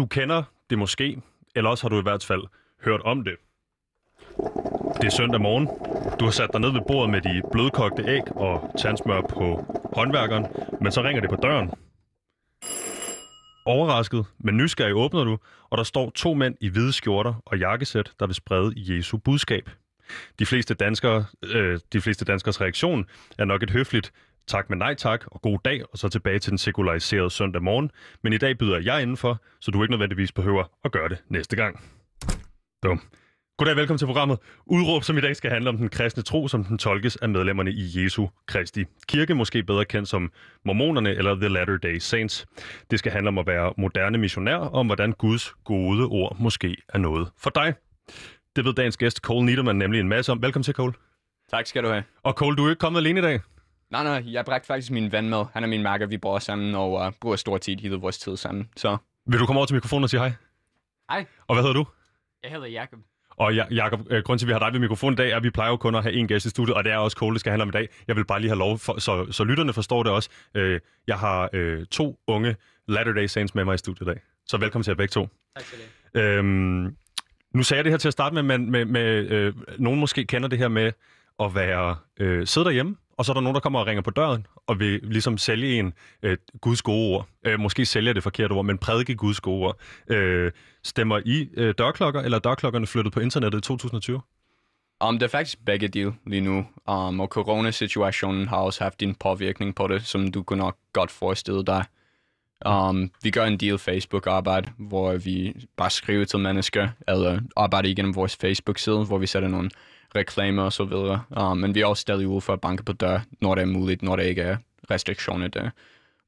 Du kender det måske, eller også har du i hvert fald hørt om det. Det er søndag morgen. Du har sat dig ned ved bordet med de blødkogte æg og tandsmør på håndværkeren, men så ringer det på døren. Overrasket, men nysgerrig åbner du, og der står to mænd i hvide skjorter og jakkesæt, der vil sprede Jesu budskab. De fleste, danskere, øh, de fleste danskers reaktion er nok et høfligt tak med nej tak og god dag, og så tilbage til den sekulariserede søndag morgen. Men i dag byder jeg indenfor, så du ikke nødvendigvis behøver at gøre det næste gang. Dum. Goddag, velkommen til programmet. Udråb, som i dag skal handle om den kristne tro, som den tolkes af medlemmerne i Jesu Kristi Kirke, måske bedre kendt som mormonerne eller The Latter-day Saints. Det skal handle om at være moderne missionær, og om hvordan Guds gode ord måske er noget for dig. Det ved dagens gæst, Cole Niederman, nemlig en masse om. Velkommen til, Cole. Tak skal du have. Og Cole, du er ikke kommet alene i dag. Nej, nej, jeg bragte faktisk min ven med. Han er min makker, vi bor sammen og uh, bruger stort tid hele vores tid sammen. Så Vil du komme over til mikrofonen og sige hej? Hej, Og hvad hedder du? jeg hedder Jakob. Og ja, Jacob, øh, grund til, at vi har dig ved mikrofonen i dag, er, at vi plejer jo kun at have en gæst i studiet, og det er også Cole, det skal handle om i dag. Jeg vil bare lige have lov, for, så, så lytterne forstår det også. Øh, jeg har øh, to unge Latter-day Saints med mig i studiet i dag. Så velkommen til jer begge to. Tak skal du have. Øhm, nu sagde jeg det her til at starte med, men med, med, øh, nogen måske kender det her med at være øh, sidde derhjemme, og så er der nogen, der kommer og ringer på døren, og vil ligesom sælge en øh, Guds gode ord. Øh, måske sælger det forkerte ord, men prædike Guds gode ord. Øh, stemmer I øh, dørklokker, eller er dørklokkerne flyttet på internettet i 2020? um, det er faktisk begge dele lige nu. Um, og coronasituationen har også haft en påvirkning på det, som du kunne nok godt forestille dig. Um, vi gør en del Facebook-arbejde, hvor vi bare skriver til mennesker, eller arbejder igennem vores Facebook-side, hvor vi sætter nogle reklamer og så videre. Um, men vi er også stadig ude for at banke på dør, når det er muligt, når der ikke er restriktioner, der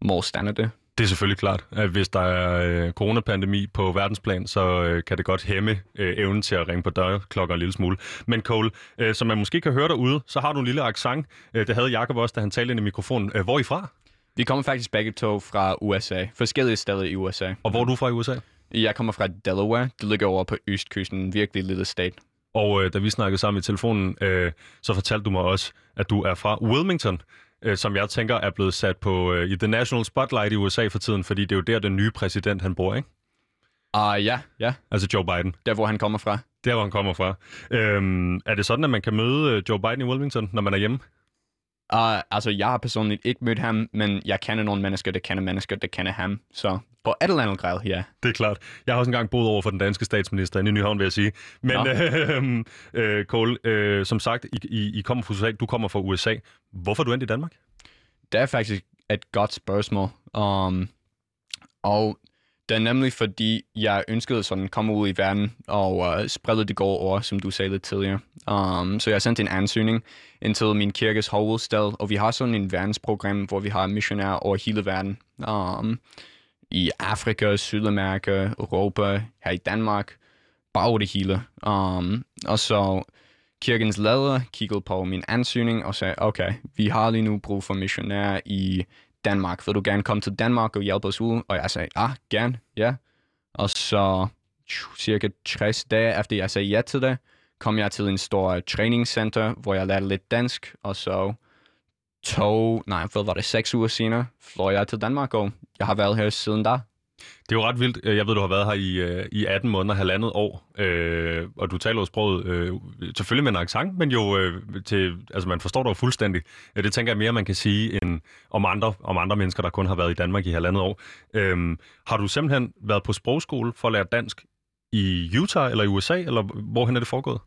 målstander det. Det er selvfølgelig klart, at hvis der er øh, coronapandemi på verdensplan, så øh, kan det godt hæmme øh, evnen til at ringe på dørklokker en lille smule. Men Cole, øh, som man måske kan høre derude, så har du en lille accent. Øh, det havde Jacob også, da han talte ind i mikrofonen. Øh, hvor er I fra? Vi kommer faktisk begge to fra USA, forskellige steder i USA. Og hvor er du fra i USA? Jeg kommer fra Delaware. Det ligger over på østkysten, en virkelig lille stat. Og øh, da vi snakkede sammen i telefonen, øh, så fortalte du mig også, at du er fra Wilmington, øh, som jeg tænker er blevet sat på øh, i The National Spotlight i USA for tiden, fordi det er jo der, den nye præsident han bor, ikke? Uh, ja, ja, Altså Joe Biden. der hvor han kommer fra. Der, hvor han kommer fra. Øhm, er det sådan, at man kan møde øh, Joe Biden i Wilmington, når man er hjemme? Uh, altså, jeg har personligt ikke mødt ham, men jeg kender nogle mennesker, der kender mennesker, der kender ham. Så på et eller andet grad, ja. Det er klart. Jeg har også engang boet over for den danske statsminister i Nyhavn, vil jeg sige. Men Nå. øh, øh, Cole, øh, som sagt, I, I, I kommer fra USA, du kommer fra USA. Hvorfor er du endt i Danmark? Det er faktisk et godt spørgsmål. Um, og det er nemlig fordi, jeg ønskede sådan at komme ud i verden og uh, sprede det gode ord, som du sagde lidt tidligere. Um, så jeg sendte en ansøgning ind til min kirkes hovedstad, og vi har sådan en verdensprogram, hvor vi har missionærer over hele verden. Um, i Afrika, Sydamerika, Europa, her i Danmark, bare over det hele. Um, og så kirkens leder kiggede på min ansøgning og sagde, okay, vi har lige nu brug for missionærer i Danmark. Vil du gerne komme til Danmark og hjælpe os ud? Og jeg sagde, ah, gerne, ja. Og så cirka 60 dage efter jeg sagde ja til det, kom jeg til en stor træningscenter, hvor jeg lærte lidt dansk, og så to, nej, hvad var det, seks uger senere, fløj jeg til Danmark, og jeg har været her siden da. Det er jo ret vildt. Øh, jeg ved, du har været her i, øh, i 18 måneder, halvandet år, øh, og du taler jo sproget øh, selvfølgelig med en accent, men jo øh, til, altså man forstår dig jo fuldstændig. Det tænker jeg mere, man kan sige end om andre, om andre mennesker, der kun har været i Danmark i halvandet år. Øh, har du simpelthen været på sprogskole for at lære dansk i Utah eller i USA, eller hvorhen er det foregået?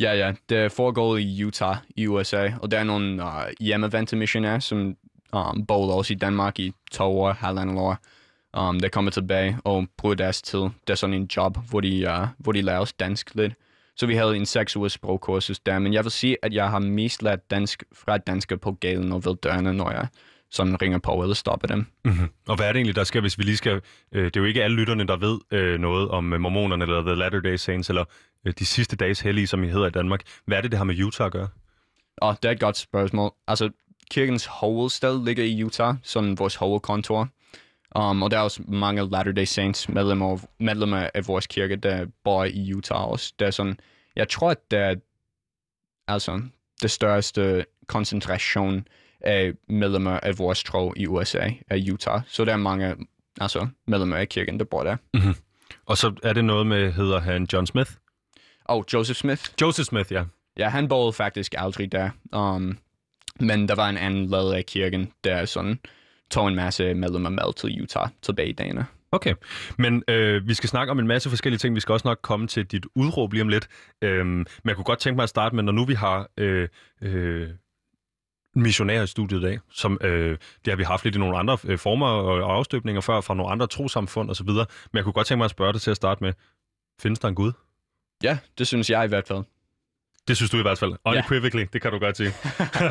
Ja, ja, det foregår i Utah i USA, og der er nogle uh, hjemmevendte missionærer, som um, boede også i Danmark i to år, halvandet år. Um, der kommer tilbage og bruger deres tid. Det er sådan en job, hvor de, uh, hvor de lærer os dansk lidt. Så vi havde en seks ugers sprogkursus der, men jeg vil sige, at jeg har mest lært dansk fra dansker på gaden og ved dørene, når jeg sådan ringer på eller stopper dem. Mm-hmm. Og hvad er det egentlig, der skal, hvis vi lige skal... Øh, det er jo ikke alle lytterne, der ved øh, noget om øh, mormonerne eller The Latter-day Saints, eller de sidste dages hellige, som I hedder i Danmark. Hvad er det, det har med Utah at gøre? Og det er et godt spørgsmål. Altså, kirkens hovedstad ligger i Utah, sådan vores hovedkontor. Um, og der er også mange Latter-day Saints medlemmer, medlemmer af vores kirke, der bor i Utah også. Det er sådan, jeg tror, at det er altså, det største koncentration af medlemmer af vores tro i USA er Utah. Så der er mange altså, medlemmer af kirken, der bor der. Og så er det noget med, hedder han John Smith? Og Joseph Smith, Joseph Smith, ja. ja, han boede faktisk aldrig der. Um, men der var en anden led af kirken, der sådan tog en masse medlemmer med til Utah tilbage i dagene. Okay, men øh, vi skal snakke om en masse forskellige ting. Vi skal også nok komme til dit udråb lige om lidt. Øhm, men jeg kunne godt tænke mig at starte med, når nu vi har øh, øh, missionærer i studiet i dag, som øh, det har vi haft lidt i nogle andre øh, former og afstøbninger før, fra nogle andre trosamfund osv., men jeg kunne godt tænke mig at spørge dig til at starte med, findes der en Gud? Ja, det synes jeg i hvert fald. Det synes du i hvert fald. Unequivocally, ja. det kan du godt sige.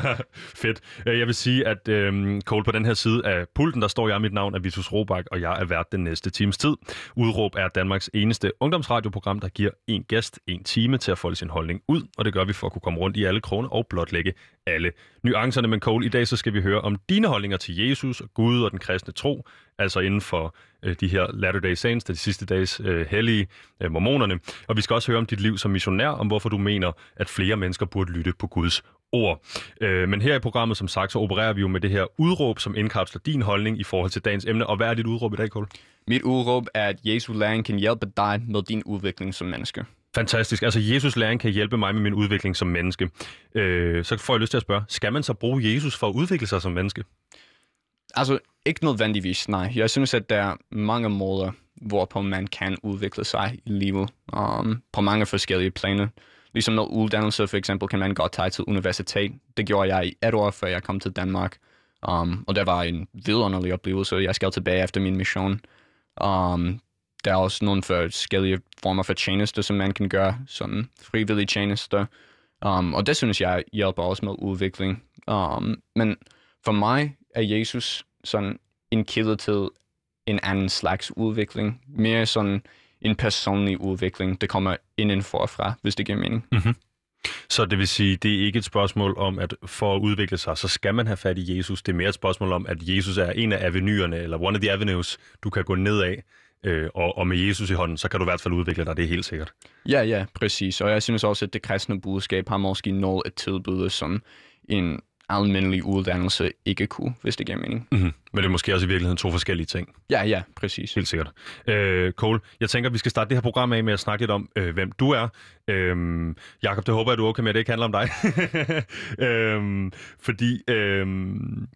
Fedt. Øh, Jeg vil sige, at øhm, Cole, på den her side af pulten, der står jeg, mit navn er Vitus Robak, og jeg er vært den næste times tid. Udråb er Danmarks eneste ungdomsradioprogram, der giver en gæst en time til at folde sin holdning ud, og det gør vi for at kunne komme rundt i alle kroner og blotlægge alle nuancerne. Men Cole, i dag så skal vi høre om dine holdninger til Jesus og Gud og den kristne tro, altså inden for øh, de her Latter-day Saints, de sidste dages øh, hellige øh, mormonerne. Og vi skal også høre om dit liv som missionær, om hvorfor du mener, at flere mennesker burde lytte på Guds ord. Øh, men her i programmet, som sagt, så opererer vi jo med det her udråb, som indkapsler din holdning i forhold til dagens emne. Og hvad er dit udråb i dag, Cole? Mit udråb er, at Jesu læring kan hjælpe dig med din udvikling som menneske. Fantastisk. Altså, Jesus læring kan hjælpe mig med min udvikling som menneske. Øh, så får jeg lyst til at spørge, skal man så bruge Jesus for at udvikle sig som menneske? Altså, ikke nødvendigvis, nej. Jeg synes, at der er mange måder, hvorpå man kan udvikle sig i livet um, på mange forskellige planer. Ligesom med uddannelse, for eksempel, kan man godt tage til universitet. Det gjorde jeg i et år, før jeg kom til Danmark. Um, og det var en vidunderlig oplevelse. Jeg skal tilbage efter min mission. Um, der er også nogle forskellige former for tjenester, som man kan gøre, sådan frivillige tjenester. Um, og det synes jeg hjælper også med udvikling. Um, men for mig er Jesus sådan en kilde til en anden slags udvikling. Mere sådan en personlig udvikling, der kommer indenfor fra, hvis det giver mening. Mhm. Så det vil sige, det er ikke et spørgsmål om, at for at udvikle sig, så skal man have fat i Jesus. Det er mere et spørgsmål om, at Jesus er en af avenuerne, eller one of the avenues, du kan gå ned af. Øh, og, og med Jesus i hånden, så kan du i hvert fald udvikle dig, det er helt sikkert. Ja, ja, præcis. Og jeg synes også, at det kristne budskab har måske noget at tilbyde, som en almindelig uddannelse ikke kunne, hvis det giver mening. Mm-hmm. Men det er måske også i virkeligheden to forskellige ting. Ja, ja, præcis. Helt sikkert. Øh, Cole, jeg tænker, vi skal starte det her program af med at snakke lidt om, øh, hvem du er. Øh, Jakob, det håber jeg, du er okay med, at det ikke handler om dig. øh, fordi øh,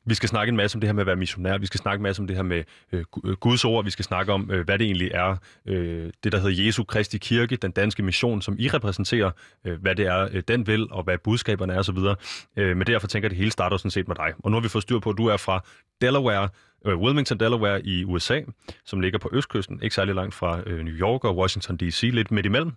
vi skal snakke en masse om det her med at være missionær. Vi skal snakke en masse om det her med øh, Gu- Guds ord. Vi skal snakke om, øh, hvad det egentlig er, øh, det der hedder Jesu Kristi Kirke, den danske mission, som I repræsenterer, øh, hvad det er, øh, den vil, og hvad budskaberne er osv. Øh, men derfor tænker jeg, at det hele starter sådan set med dig. Og nu har vi fået styr på, at du er fra Delaware, øh, Wilmington, Delaware i USA, som ligger på østkysten, ikke særlig langt fra øh, New York og Washington D.C., lidt midt imellem.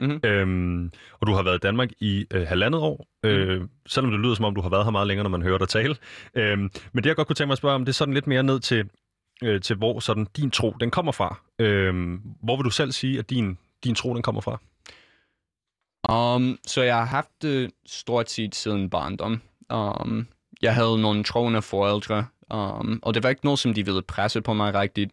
Mhm. Øhm, og du har været i Danmark i øh, halvandet år, øh, selvom det lyder som om, du har været her meget længere, når man hører dig tale. Øhm, men det, jeg godt kunne tænke mig at spørge om, det er sådan lidt mere ned til, øh, til hvor sådan din tro, den kommer fra. Øhm, hvor vil du selv sige, at din, din tro, den kommer fra? Um, så jeg har haft det stort set siden barndom. Um, jeg havde nogle troende forældre, um, og det var ikke noget, som de ville presse på mig rigtigt.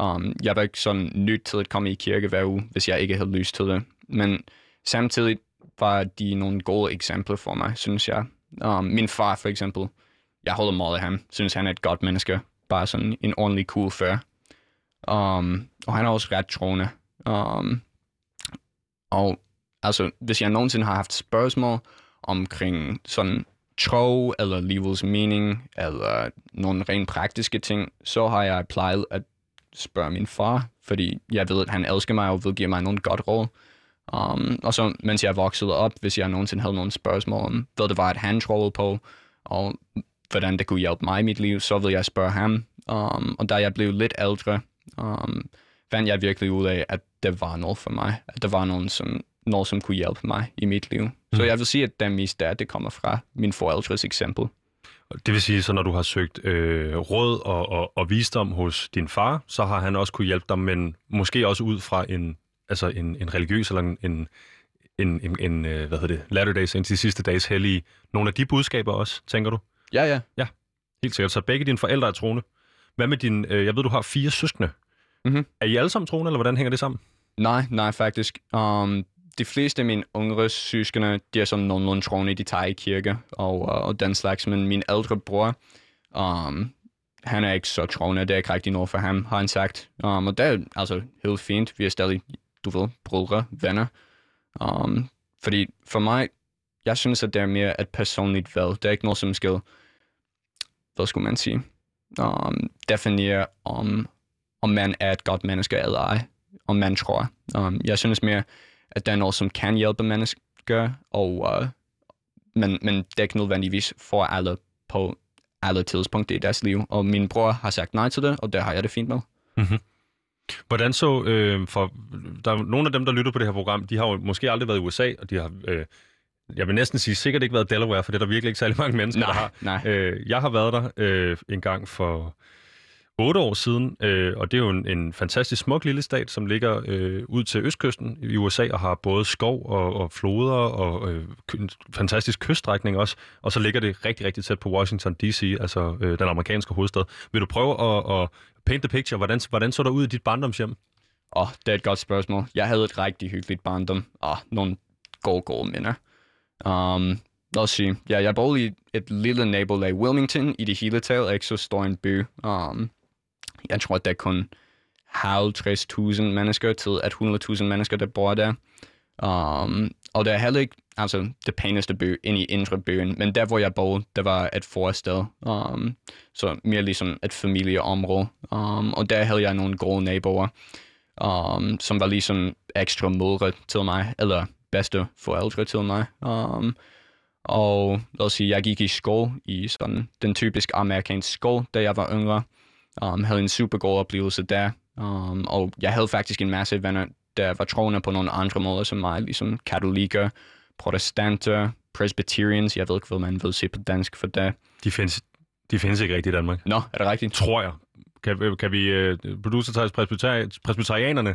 Um, jeg var ikke sådan nødt til at komme i kirke hver uge, hvis jeg ikke havde lyst til det. Men samtidig var de nogle gode eksempler for mig, synes jeg. Um, min far for eksempel, jeg holder meget af ham, synes han er et godt menneske. Bare sådan en ordentlig cool før. Um, og han er også ret troende. Um, og altså, hvis jeg nogensinde har haft spørgsmål omkring sådan tro, eller livets mening, eller nogle rent praktiske ting, så har jeg plejet at spørge min far, fordi jeg ved, at han elsker mig og vil give mig nogle godt råd. Um, og så, mens jeg voksede op, hvis jeg nogensinde havde nogle spørgsmål om, hvad det var, at han troede på, og hvordan det kunne hjælpe mig i mit liv, så ville jeg spørge ham. Um, og da jeg blev lidt ældre, um, fandt jeg virkelig ud af, at det var noget for mig. At det var nogen, som, noget, som kunne hjælpe mig i mit liv. Så Mm. jeg vil sige, at det mest der, det kommer fra min forældres eksempel. Det vil sige, så når du har søgt øh, råd og, og, og visdom hos din far, så har han også kunne hjælpe dig, men måske også ud fra en, altså en, en religiøs eller en, en, en, en, en øh, hvad hedder det, Latter-day Saints, de sidste dages hellige. Nogle af de budskaber også, tænker du? Ja, ja. Helt sikkert. Så begge dine forældre er troende. Hvad med din, øh, jeg ved, du har fire søskende. Mhm. Er I alle sammen troende, eller hvordan hænger det sammen? Nej, nej, faktisk. Um, de fleste af mine yngre søskende, de er sådan nogenlunde troende, de tager i kirke og, uh, og den slags, men min ældre bror, um, han er ikke så troende, det er ikke rigtig noget for ham, har han sagt. Um, og det er altså helt fint, vi er stadig, du ved, brødre, venner. Um, fordi for mig, jeg synes, at det er mere et personligt valg. Det er ikke noget, som skal, hvad skulle man sige, um, definere om, om man er et godt menneske eller ej, om man tror. Um, jeg synes mere, at det er noget, som kan hjælpe mennesker, og, uh, men, men det er ikke nødvendigvis for alle på alle tidspunkter i deres liv. Og min bror har sagt nej til det, og det har jeg det fint med. Hvordan så, øh, for der er nogle af dem, der lytter på det her program, de har jo måske aldrig været i USA, og de har, øh, jeg vil næsten sige, sikkert ikke været Delaware, for det er der virkelig ikke særlig mange mennesker, der har. nej. Øh, jeg har været der øh, en gang for otte år siden, øh, og det er jo en, en fantastisk smuk lille stat, som ligger øh, ud til østkysten i USA og har både skov og, og floder og øh, en fantastisk kyststrækning også. Og så ligger det rigtig, rigtig tæt på Washington D.C., altså øh, den amerikanske hovedstad. Vil du prøve at, at paint the picture? Hvordan, hvordan så der ud i dit barndomshjem? Åh, oh, det er et godt spørgsmål. Jeg havde et rigtig hyggeligt barndom, Ah, nogle gode, gode minder. Um, lad os sige, ja, jeg boede i et lille nabolag. Wilmington i det hele taget er ikke så stor en by. Um, jeg tror, at der er kun 50.000 mennesker til at 100.000 mennesker, der bor der. Um, og det er heller ikke altså, det pæneste by ind i indre byen, men der, hvor jeg boede, der var et forstad. Um, så mere ligesom et familieområde. Um, og der havde jeg nogle gode naboer, um, som var ligesom ekstra mødre til mig, eller bedste forældre til mig. Um, og lad os sige, jeg gik i skole i sådan den typisk amerikansk skole, da jeg var yngre. Um, havde en super god oplevelse der. Um, og jeg havde faktisk en masse venner, der var troende på nogle andre måder som mig, ligesom katolikker, protestanter, presbyterians. Jeg ved ikke, hvad man vil se på dansk for det. De findes, de findes ikke rigtigt i Danmark. Nå, er det rigtigt? Tror jeg. Kan, kan vi... Uh, producer tager presbyteri- presbyterianerne.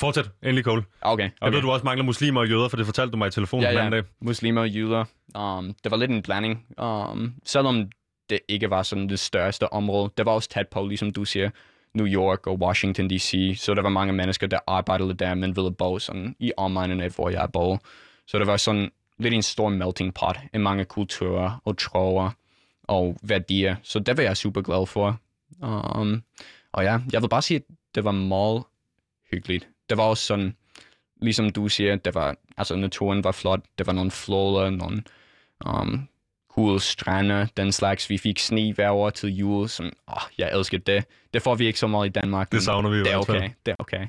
Fortsæt. Endelig, Cole. Okay, Okay. Jeg ved, du også mangler muslimer og jøder, for det fortalte du mig i telefonen Ja, ja. anden dag. Muslimer og jøder. Um, det var lidt en blanding. Um, selvom det ikke var sådan det største område. Det var også tæt på, ligesom du siger, New York og Washington D.C. Så der var mange mennesker, der arbejdede der, men ville bo sådan i omegnen af, hvor jeg bor. Så det var sådan lidt en stor melting pot af mange kulturer og troer og værdier. Så det var jeg super glad for. Um, og ja, jeg vil bare sige, at det var meget hyggeligt. Det var også sådan, ligesom du siger, det var, altså naturen var flot. det var nogle floder, nogle um, cool strande, den slags. Vi fik sne hver år til jul, som, åh, jeg elsker det. Det får vi ikke så meget i Danmark. Det savner vi i det er okay, det er okay.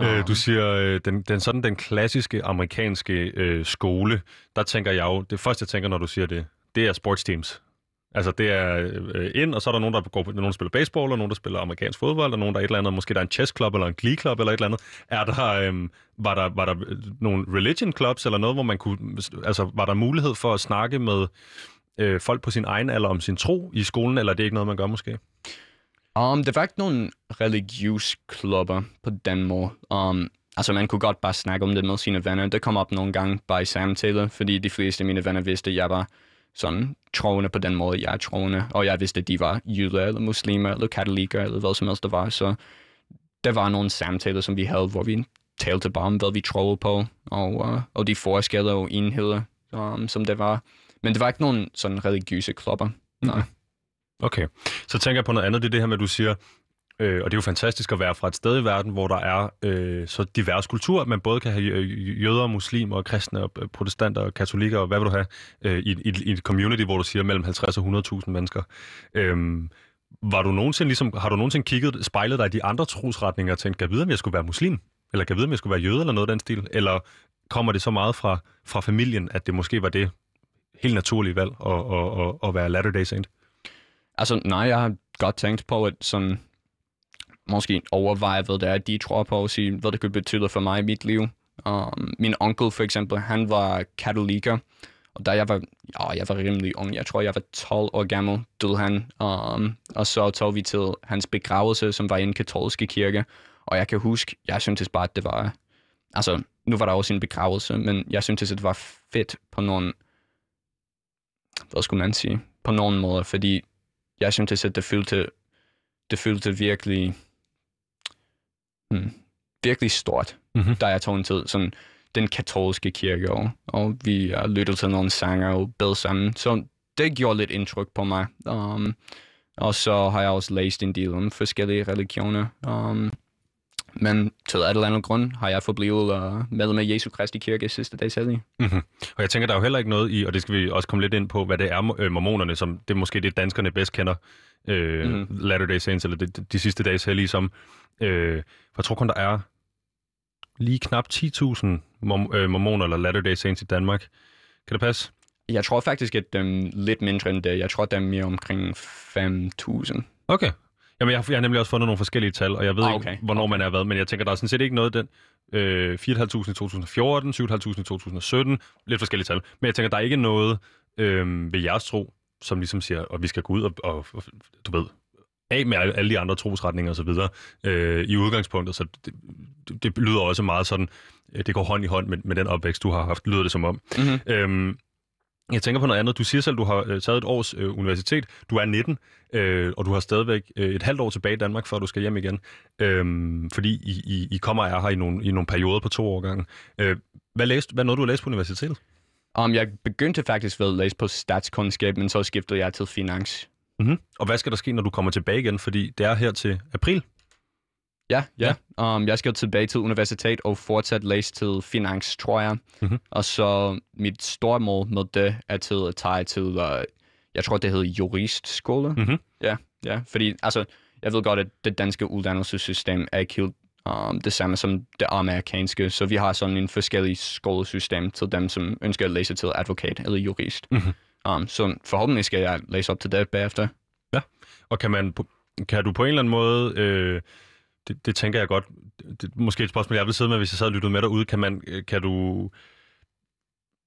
Øh, Um, du siger, øh, den, den, sådan den klassiske amerikanske øh, skole, der tænker jeg jo, det første jeg tænker, når du siger det, det er sportsteams. Altså det er øh, ind, og så er der nogen, der går på, nogen, der spiller baseball, og nogen, der spiller amerikansk fodbold, og nogen, der er et eller andet, måske der er en chess club, eller en glee club, eller et eller andet. Er der, øh, var der, var der øh, nogle religion clubs, eller noget, hvor man kunne, altså var der mulighed for at snakke med øh, folk på sin egen alder om sin tro i skolen, eller er det ikke noget, man gør måske? Um, der var ikke nogen religiøse klubber på den måde. Um, altså, man kunne godt bare snakke om det med sine venner. Det kom op nogle gange bare i samtaler, fordi de fleste af mine venner vidste, at jeg var sådan troende på den måde, jeg er troende. Og jeg vidste, at de var jøder, eller muslimer, eller katolikker, eller hvad som helst der var. Så der var nogle samtaler, som vi havde, hvor vi talte bare om, hvad vi troede på, og, uh, og de forskelle og enheder, um, som det var. Men det var ikke nogen sådan religiøse klopper, Nej. Mhm. Okay, så tænker jeg på noget andet. Det er det her med, at du siger, øh, og det er jo fantastisk at være fra et sted i verden, hvor der er øh, så divers kultur, at man både kan have øh, jøder, muslimer, og kristne, og øh, protestanter, og katolikker, og hvad vil du have, øh, i, i, i et community, hvor du siger mellem 50 og 100.000 mennesker. Øh, var du nogensinde, ligesom, har du nogensinde kigget, spejlet dig i de andre trosretninger og tænkt, kan jeg vide, om jeg skulle være muslim? Eller kan jeg vide, om jeg skulle være jøde, eller noget af den stil? Eller kommer det så meget fra, fra familien, at det måske var det helt naturlige valg at, at, at, at være Latter-day Saint? Altså, nej, jeg har godt tænkt på at sådan, måske overveje, hvad det er, de tror på, og sige, hvad det kunne betyde for mig i mit liv. Um, min onkel, for eksempel, han var katoliker, og da jeg var, ja, jeg var rimelig ung, jeg tror, jeg var 12 år gammel, døde han. Um, og så tog vi til hans begravelse, som var i en katolske kirke. Og jeg kan huske, jeg syntes bare, at det var... Altså, nu var der også en begravelse, men jeg syntes, at det var fedt på nogle... Hvad skulle man sige? På nogen måder, fordi jeg syntes, at det følte, det følte virkelig, hmm, virkelig stort, Mhm. da jeg tog en tid sådan den katolske kirke, og, og vi uh, lyttede til nogle sanger og bed sammen. Så det gjorde lidt indtryk på mig. Um, Og så har jeg også læst en del om forskellige religioner. Um, men til et eller andet grund har jeg forblivet uh, medlem af Jesu Kristi Kirke sidste dags hellige. Mm-hmm. Og jeg tænker, der er jo heller ikke noget i, og det skal vi også komme lidt ind på, hvad det er, øh, mormonerne, som det er måske det, danskerne bedst kender, øh, mm-hmm. Latter-day Saints, eller de, de sidste dages hellige, som, øh, for jeg tror kun, der er lige knap 10.000 mor- øh, mormoner eller Latter-day Saints i Danmark. Kan det passe? Jeg tror faktisk, at dem lidt mindre end det. Jeg tror, der er mere omkring 5.000. Okay. Jamen, jeg jeg har nemlig også fundet nogle forskellige tal, og jeg ved ah, okay. ikke, hvornår okay. man er hvad, men jeg tænker, der er sådan set ikke noget den øh, 4.500 i 2014, 7.500 i 2017, lidt forskellige tal. Men jeg tænker, der er ikke noget øh, ved jeres tro, som ligesom siger, at vi skal gå ud og, og, og du ved, af med alle de andre trosretninger osv. Øh, i udgangspunktet, så det, det, det lyder også meget sådan, det går hånd i hånd med, med den opvækst, du har haft, lyder det som om. Mm-hmm. Øhm, jeg tænker på noget andet. Du siger selv, du har øh, taget et års øh, universitet. Du er 19, øh, og du har stadigvæk øh, et halvt år tilbage i Danmark, før du skal hjem igen. Øh, fordi I, I, I kommer og er her i nogle, i nogle perioder på to år gange. Øh, hvad, læste, hvad nåede du at læse på universitetet? Um, jeg begyndte faktisk ved at læse på statskundskab, men så skiftede jeg til finans. Mm-hmm. Og hvad skal der ske, når du kommer tilbage igen? Fordi det er her til april. Ja, ja. ja. Um, jeg skal tilbage til universitet og fortsat læse til finans, tror jeg. Mm-hmm. Og så mit store mål med det er til at tage til, uh, jeg tror, det hedder juristskole. Mm-hmm. Ja, ja. Fordi, altså, jeg ved godt, at det danske uddannelsessystem er ikke helt um, det samme som det amerikanske, så vi har sådan en forskellig skolesystem til dem, som ønsker at læse til advokat eller jurist. Mm-hmm. Um, så forhåbentlig skal jeg læse op til det bagefter. Ja, og kan, man, kan du på en eller anden måde... Øh det, det tænker jeg godt. Det er måske et spørgsmål, jeg vil sidde med, hvis jeg sad og lyttede med derude. Kan, man, øh, kan du...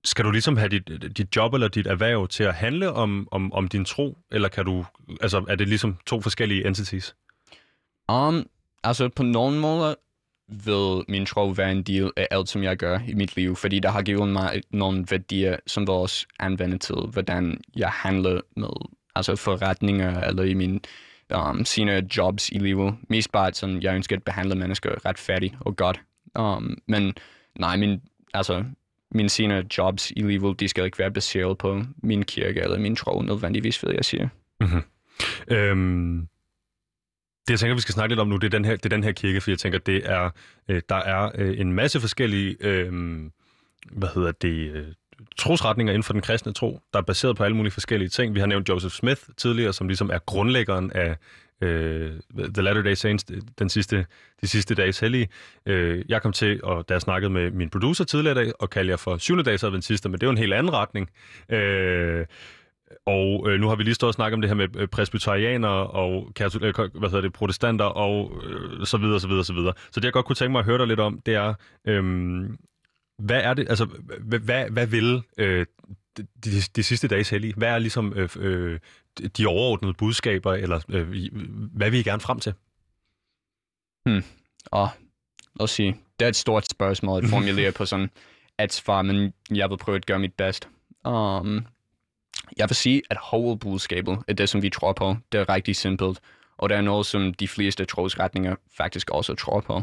Skal du ligesom have dit, dit job eller dit erhverv til at handle om, om, om din tro, eller kan du, altså, er det ligesom to forskellige entities? Um, altså på nogle måder vil min tro være en del af alt, som jeg gør i mit liv, fordi der har givet mig nogle værdier, som vil også anvende til, hvordan jeg handler med altså forretninger eller i min um, sine jobs i livet. Mest bare, at sådan, jeg ønsker at behandle mennesker retfærdigt og godt. Um, men nej, min, altså, mine sine jobs i livet, de skal ikke være baseret på min kirke eller min tro nødvendigvis, vil jeg sige. Mm-hmm. Øhm, det, jeg tænker, vi skal snakke lidt om nu, det er den her, det er den her kirke, for jeg tænker, det er, øh, der er øh, en masse forskellige, øh, hvad hedder det, øh, trosretninger inden for den kristne tro, der er baseret på alle mulige forskellige ting. Vi har nævnt Joseph Smith tidligere, som ligesom er grundlæggeren af øh, The Latter-day Saints, den sidste, de sidste dages hellige. Øh, jeg kom til, og da jeg snakkede med min producer tidligere i dag, og kalde jer for syvende dags adventister, men det er jo en helt anden retning. Øh, og øh, nu har vi lige stået og snakket om det her med presbyterianer presbyterianere og katol- øh, hvad hedder det, protestanter og øh, så videre, så videre, så videre. Så det jeg godt kunne tænke mig at høre dig lidt om, det er, øh, hvad er det, altså, hvad, hvad, vil øh, de, de, sidste dages hellige? Hvad er ligesom øh, øh, de overordnede budskaber, eller øh, hvad vil I gerne frem til? Hmm. Og lad os sige, det er et stort spørgsmål at formulere på sådan et svar, men jeg vil prøve at gøre mit bedst. Um, jeg vil sige, at hovedbudskabet er det, som vi tror på. Det er rigtig simpelt, og det er noget, som de fleste trosretninger faktisk også tror på.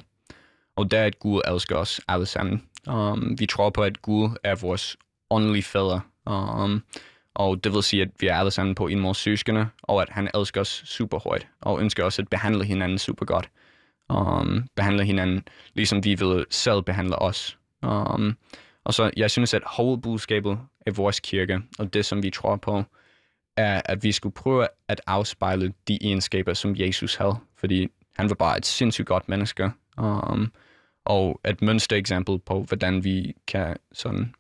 Og det er, at Gud elsker os alle sammen. Um, vi tror på, at Gud er vores åndelige fædre. Um, og det vil sige, at vi er alle sammen på en måde søskende, og at han elsker os super højt, og ønsker os at behandle hinanden super godt. Um, behandle hinanden, ligesom vi vil selv behandle os. Um, og så, jeg synes, at hovedbudskabet af vores kirke, og det, som vi tror på, er, at vi skulle prøve at afspejle de egenskaber, som Jesus havde. Fordi han var bare et sindssygt godt menneske. Um, og et mønstereksempel på, hvordan vi kan sådan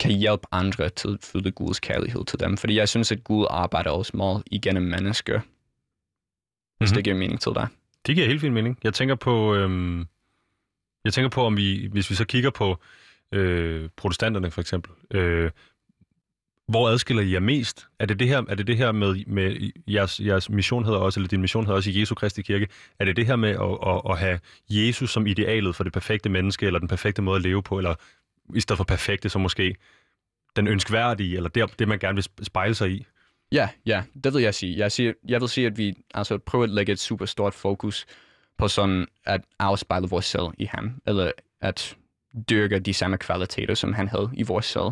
kan hjælpe andre til at føle Guds kærlighed til dem. Fordi jeg synes, at Gud arbejder også meget igennem mennesker. Hvis mm-hmm. det giver mening til dig. Det giver helt fin mening. Jeg tænker på, øhm, jeg tænker på, om vi, hvis vi så kigger på øh, protestanterne for eksempel, øh, hvor adskiller I jer mest? Er det det her, er det det her med, med jeres, jeres mission hedder også, eller din mission hedder også i Jesu Kristi Kirke, er det det her med at, at, at have Jesus som idealet for det perfekte menneske, eller den perfekte måde at leve på, eller i stedet for perfekte, så måske den ønskværdige, eller det, det man gerne vil spejle sig i? Ja, ja, det vil jeg sige. Jeg, siger, jeg vil sige, at vi altså, prøver at lægge et super stort fokus på sådan at afspejle vores selv i ham, eller at dyrke de samme kvaliteter, som han havde i vores selv.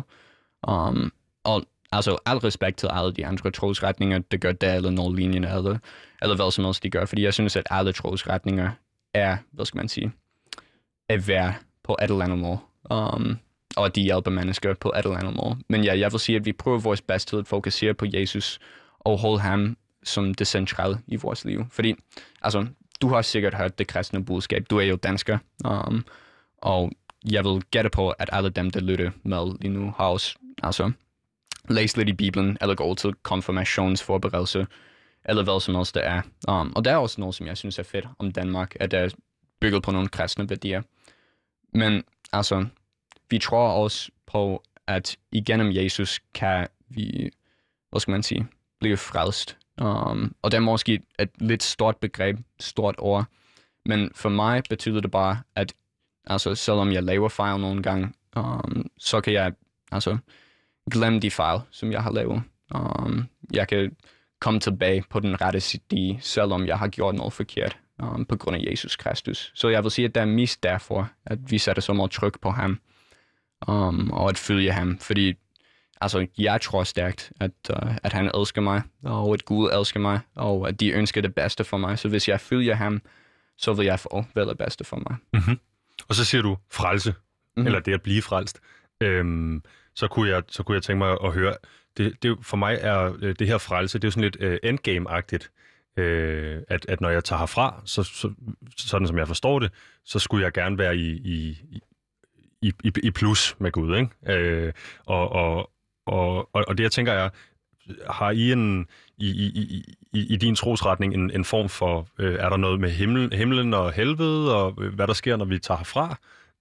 Um, og altså al respekt til alle de andre trosretninger, der gør det, eller når linjen, eller, eller hvad som helst de gør, fordi jeg synes, at alle trosretninger er, hvad skal man sige, er værd på et eller andet måde. Um, og at de hjælper mennesker på et eller andet måde. Men ja, jeg vil sige, at vi prøver vores bedste til at fokusere på Jesus og holde ham som det centrale i vores liv. Fordi, altså, du har sikkert hørt det kristne budskab. Du er jo dansker. Um, og jeg vil gætte på, at alle dem, der lytter med lige nu, har også altså, læse lidt i Bibelen, eller gå til konfirmationsforberedelse, eller hvad som helst det er. Um, og der er også noget, som jeg synes er fedt om Danmark, at det er bygget på nogle kristne værdier. Men altså, vi tror også på, at igennem Jesus kan vi, hvad skal man sige, blive frelst. Um, og det er måske et lidt stort begreb, stort ord, men for mig betyder det bare, at altså, selvom jeg laver fejl nogle gange, um, så kan jeg altså, glemme de fejl, som jeg har lavet. Um, jeg kan komme tilbage på den rette sti, selvom jeg har gjort noget forkert um, på grund af Jesus Kristus. Så jeg vil sige, at det er mest derfor, at vi sætter så meget tryk på ham, um, og at følge ham, fordi altså, jeg tror stærkt, at, uh, at han elsker mig, og at Gud elsker mig, og at de ønsker det bedste for mig. Så hvis jeg følger ham, så vil jeg få vel det bedste for mig. Mm-hmm. Og så siger du frelse, Mhm. mm-hmm. eller det at blive frelst. Øhm, så, kunne jeg, så kunne jeg tænke mig at høre, det, det, for mig er øh, det her frelse, det er jo sådan lidt øh, endgame-agtigt. Øh, at, at når jeg tager herfra, så, så, sådan som jeg forstår det, så skulle jeg gerne være i, i, i, i, i plus med Gud. Ikke? Øh, og, og, og, og, og det jeg tænker er, har I en i, i, i, i, i din trosretning en, en form for, øh, er der noget med himmel, himlen og helvede, og hvad der sker, når vi tager herfra?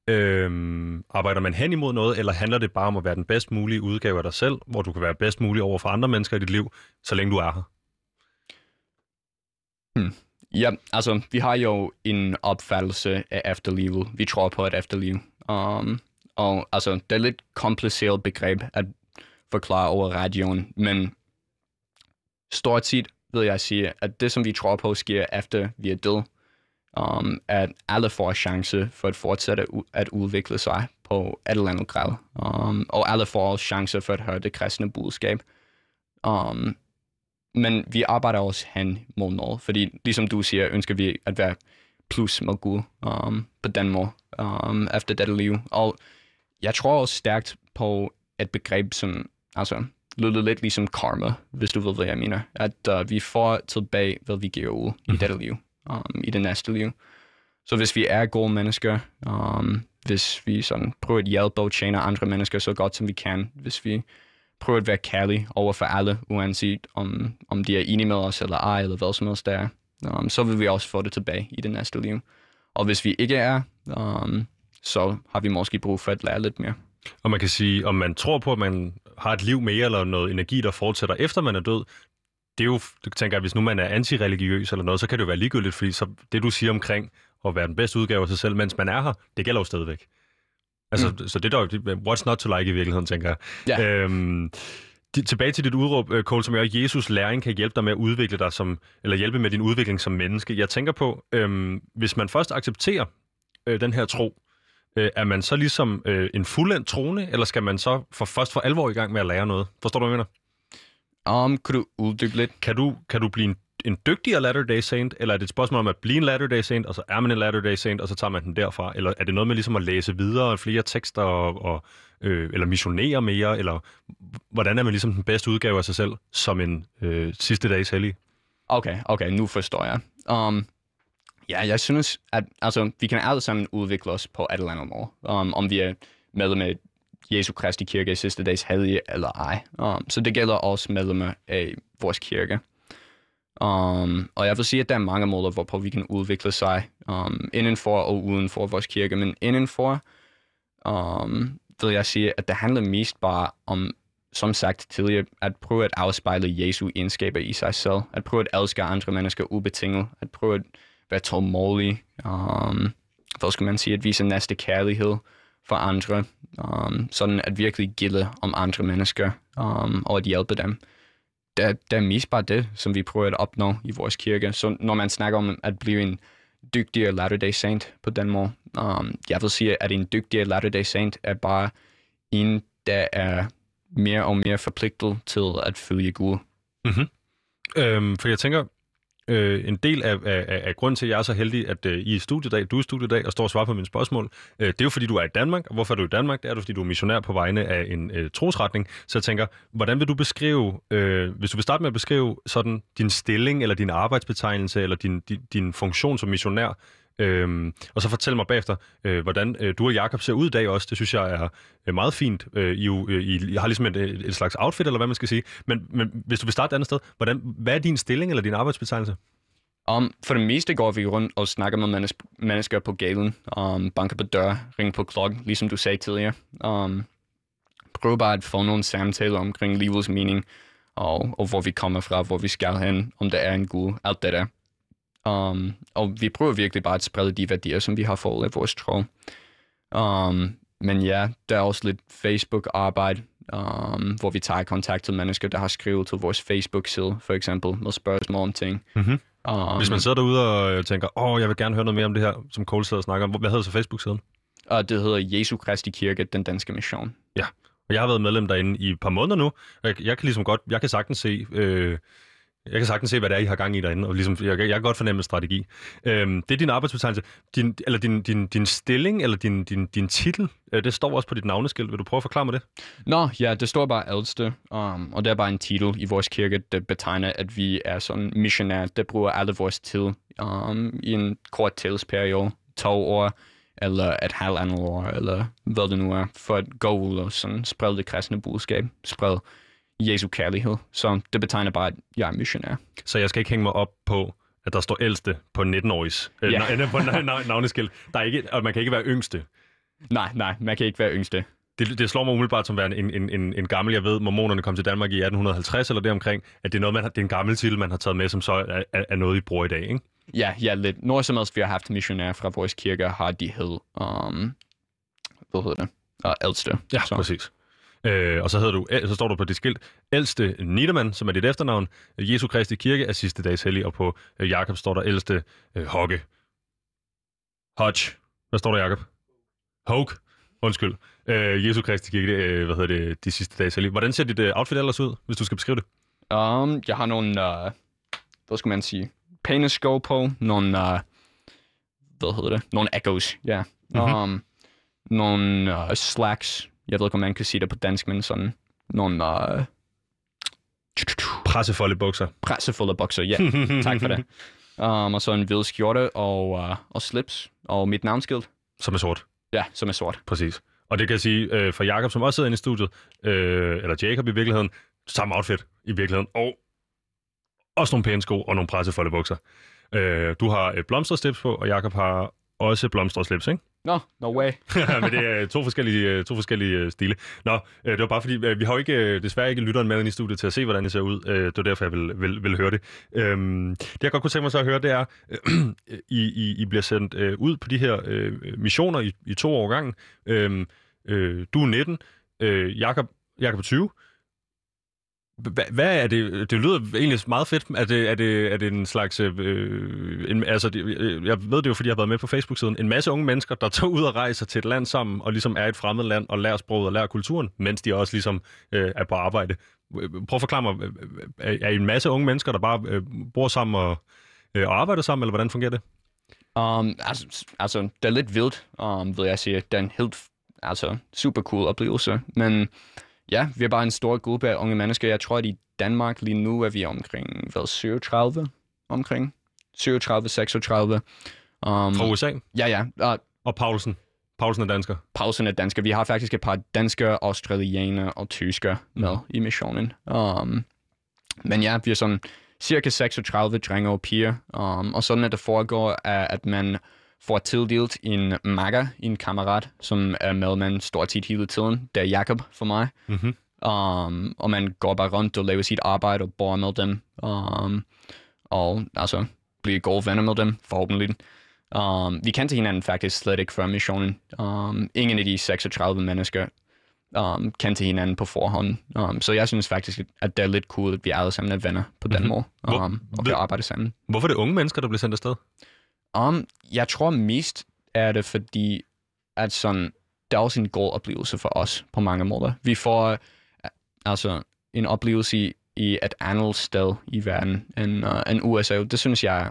Øhm, arbejder man hen imod noget, eller handler det bare om at være den bedst mulige udgave af dig selv, hvor du kan være bedst mulig over for andre mennesker i dit liv, så længe du er her? Hmm. Ja, altså, vi har jo en opfattelse af efterlivet. Vi tror på et efterliv. Um, og altså, det er et lidt kompliceret begreb at forklare over radioen, men stort set vil jeg sige, at det, som vi tror på, sker efter vi er døde. Um, at alle får chance for at fortsætte at udvikle sig på et eller andet grad. Um, og alle får chance for at høre det kristne budskab. Um, men vi arbejder også hen mod noget, fordi ligesom du siger, ønsker vi at være plus med Gud um, på den måde um, efter dette liv. Og jeg tror også stærkt på et begreb, som altså, lyder lidt ligesom karma, hvis du ved, hvad jeg mener. At uh, vi får tilbage, hvad vi giver ud i dette liv, um, i det næste liv. Så hvis vi er gode mennesker, um, hvis vi sådan prøver at hjælpe og tjene andre mennesker så godt som vi kan, hvis vi prøver at være kærlige over for alle, uanset om, om de er enige med os eller ej, eller hvad som helst der er, um, så vil vi også få det tilbage i det næste liv. Og hvis vi ikke er, um, så har vi måske brug for at lære lidt mere. Og man kan sige, om man tror på, at man har et liv mere, eller noget energi, der fortsætter efter man er død, det er jo, det tænker jeg, hvis nu man er antireligiøs eller noget, så kan det jo være ligegyldigt, fordi så det, du siger omkring at være den bedste udgave af sig selv, mens man er her, det gælder jo stadigvæk. Altså, mm. så det er jo, what's not to like i virkeligheden, tænker jeg. Ja. Øhm, tilbage til dit udråb, øh, Cole, som er, Jesus læring kan hjælpe dig med at udvikle dig som, eller hjælpe med din udvikling som menneske. Jeg tænker på, øhm, hvis man først accepterer øh, den her tro, øh, er man så ligesom øh, en fuldendt troende, eller skal man så for først for alvor i gang med at lære noget? Forstår du, hvad jeg mener? Um, kunne du uddybe lidt? Kan du, kan du blive en, en dygtigere Latter-day Saint, eller er det et spørgsmål om at blive en Latter-day Saint, og så er man en Latter-day Saint, og så tager man den derfra? Eller er det noget med ligesom at læse videre, flere tekster, og, og, øh, eller missionere mere, eller hvordan er man ligesom den bedste udgave af sig selv, som en øh, sidste dags hellig? Okay, okay, nu forstår jeg. Um, ja, jeg synes, at altså, vi kan alle sammen udvikle os på et eller andet måde. Um, om vi er medlem af Jesu Kristi Kirke i sidste dags hellige eller ej. Um, så det gælder også medlemmer af vores kirke. Um, og jeg vil sige, at der er mange måder, hvorpå vi kan udvikle sig um, indenfor og uden for vores kirke. Men indenfor um, vil jeg sige, at det handler mest bare om som sagt tidligere, at prøve at afspejle Jesu egenskaber i sig selv. At prøve at elske andre mennesker ubetinget. At prøve at være tålmodig. Um, hvad skal man sige? At vise næste kærlighed for andre. Um, sådan at virkelig gilde om andre mennesker. Um, og at hjælpe dem. Det, det er mest bare det, som vi prøver at opnå i vores kirke. Så når man snakker om at blive en dygtigere Latter-day Saint på den måde, um, jeg vil sige, at en dygtigere Latter-day Saint er bare en, der er mere og mere forpligtet til at følge Gud. Mm-hmm. Øhm, for jeg tænker, øh, en del af, af, af, af grunden til, at jeg er så heldig, at øh, I er i studiedag, du er i studiedag og står og svarer på mine spørgsmål, øh, det er jo fordi, du er i Danmark. Og hvorfor er du i Danmark? Det er du, fordi du er missionær på vegne af en øh, trosretning. Så jeg tænker, hvordan vil du beskrive, øh, hvis du vil starte med at beskrive sådan din stilling, eller din arbejdsbetegnelse, eller din, din, din funktion som missionær, Øhm, og så fortæl mig bagefter, øh, hvordan øh, du og Jakob ser ud i dag også. Det synes jeg er øh, meget fint. Øh, I, øh, I, har ligesom et, et, et slags outfit, eller hvad man skal sige. Men, men hvis du vil starte et andet sted, hvordan, hvad er din stilling eller din arbejdsbetegnelse? Um, for det meste går vi rundt og snakker med mennesker, mennesker på gaden, um, banker på dør, ringer på klokken, ligesom du sagde tidligere. Um, prøver bare at få nogle samtaler omkring livets mening, og, og hvor vi kommer fra, hvor vi skal hen, om der er en Gud, alt det der. Um, og vi prøver virkelig bare at sprede de værdier, som vi har fået af vores tro. Um, men ja, der er også lidt Facebook-arbejde, um, hvor vi tager kontakt til mennesker, der har skrevet til vores Facebook-side, for eksempel, med spørgsmål om ting. Mhm. Um, Hvis man sidder derude og øh, tænker, åh, jeg vil gerne høre noget mere om det her, som Cole sidder og snakker om. Hvad hedder så Facebook-siden? Og det hedder Jesu Kristi Kirke, den danske mission. Og jeg har været medlem derinde i et par måneder nu. og Jeg, jeg kan ligesom godt, jeg kan sagtens se, øh, jeg kan sagtens se, hvad det er, I har gang i derinde, og ligesom, jeg, jeg kan godt fornemme strategi. Øhm, det er din arbejdsbetegnelse. Din, eller din, din, din stilling, eller din, din, din titel, øh, det står også på dit navneskilt. Vil du prøve at forklare mig det? Nå, ja, det står bare ældste, um, og det er bare en titel i vores kirke, der betegner, at vi er sådan missionær, der bruger alle vores tid um, i en kort tidsperiode, to år, eller et halvandet år, eller hvad det nu er, for at gå ud og sådan sprede det kristne budskab, sprede Jesu kærlighed. Så det betegner bare, at jeg er missionær. Så jeg skal ikke hænge mig op på, at der står ældste på 19-årige øh, på na- na- navneskilt. Der er ikke, og man kan ikke være yngste. Nej, nej, man kan ikke være yngste. Det, det slår mig umiddelbart som værende en, en, en, en gammel, jeg ved, mormonerne kom til Danmark i 1850 eller deromkring, at det er, noget, man har, det er en gammel titel, man har taget med, som så er, er, er noget, I bruger i dag, ikke? Ja, ja, lidt. Når som helst vi har haft missionærer fra vores kirke, har de hed, um, hvad hedder det, uh, ældste. Ja, så. præcis. Øh, og så, hedder du, så står du på dit skilt, ældste Niedermann, som er dit efternavn. Jesu Kristi Kirke er sidste dags hellig, og på øh, Jakob står der ældste øh, Hogge. Hodge. Hvad står der, Jakob? Hoke. Undskyld. Øh, Jesu Kristi Kirke, øh, hvad hedder det, de sidste dages hellig. Hvordan ser dit øh, outfit ellers ud, hvis du skal beskrive det? Um, jeg har nogle, uh, hvad skal man sige, pæne sko på, nogle, uh, hvad hedder det, nogle echoes, ja. Mhm. Um, nogle uh, slacks, jeg ved ikke, om man kan sige det på dansk, men sådan nogle uh, Pressefolde bukser. pressefulde bukser, ja. Tak for det. Um, og så en hvid skjorte og, uh, og slips, og mit navnskilt, Som er sort. ja, som er sort. Præcis. Og det kan jeg sige øh, for Jakob, som også sidder inde i studiet, øh, eller Jacob i virkeligheden, samme outfit i virkeligheden, og også nogle pæne sko og nogle pressefolde bukser. Øh, du har et blomstret slips på, og Jakob har også blomstret slips, ikke? Nå, no, no way. Men det er to forskellige, øh, to forskellige øh, stile. Nå, øh, det var bare fordi, vi har jo ikke, desværre ikke lytteren med ind i studiet til at se, hvordan det ser ud. Det var derfor, jeg vil, vil, vil høre det. Øhm, Det, jeg godt kunne tænke mig så at høre, det er, I, I, I bliver sendt ud på de her missioner i, i to år gangen. Øhm, øh, Du er 19, øh, Jakob, Jakob er 20. Hvad er det? Det lyder egentlig meget fedt. Er det, er det, er det en slags... Øh, øh en, altså, det, øh, jeg ved det jo, fordi jeg har været med på Facebook-siden. En masse unge mennesker, der tager ud og rejser til et land sammen, og ligesom er i et fremmed land, og lærer sproget og lærer kulturen, mens de også ligesom øh, er på arbejde. Prøv at forklare mig, er, er I en masse unge mennesker, der bare øh, bor sammen og, øh, og arbejder sammen, eller hvordan fungerer det? Um, altså, altså, det er lidt vildt, um, vil jeg sige. Det er en helt, altså, super cool oplevelse. Men ja, vi er bare en stor gruppe af unge mennesker. Jeg tror, at i Danmark lige nu er vi omkring, hvad, 37? Omkring? 37, 36. Um, Fra USA? ja, ja. Uh, Og Paulsen. Paulsen er dansker. pausen er dansker. Vi har faktisk et par danskere, australienere og tyskere med i missionen. Um, men ja, vi er sådan cirka 36 drenge og piger. Um, og sådan at det foregår, er, at man får tildelt en makker, en kammerat, som er med man stort set hele tiden. Det er Jakob for mig. Mm-hmm. Um, og man går bare rundt og laver sit arbejde og bor med dem. Um, og altså bliver gode venner med dem, forhåbentlig. Um, vi kendte hinanden faktisk slet ikke før missionen. Um, ingen af de 36 mennesker um, kendte hinanden på forhånd. Um, så jeg synes faktisk, at det er lidt cool, at vi alle sammen er venner på den Mhm. måde. Hvor- Um, og ved- kan arbejde sammen. Hvorfor er det unge mennesker, der bliver sendt afsted? Um, jeg tror mest er det, fordi at sådan, det er også en god oplevelse for os på mange måder. Vi får, øh, altså, en oplevelse i, i et andet sted i verden end, uh, end USA. Det synes jeg er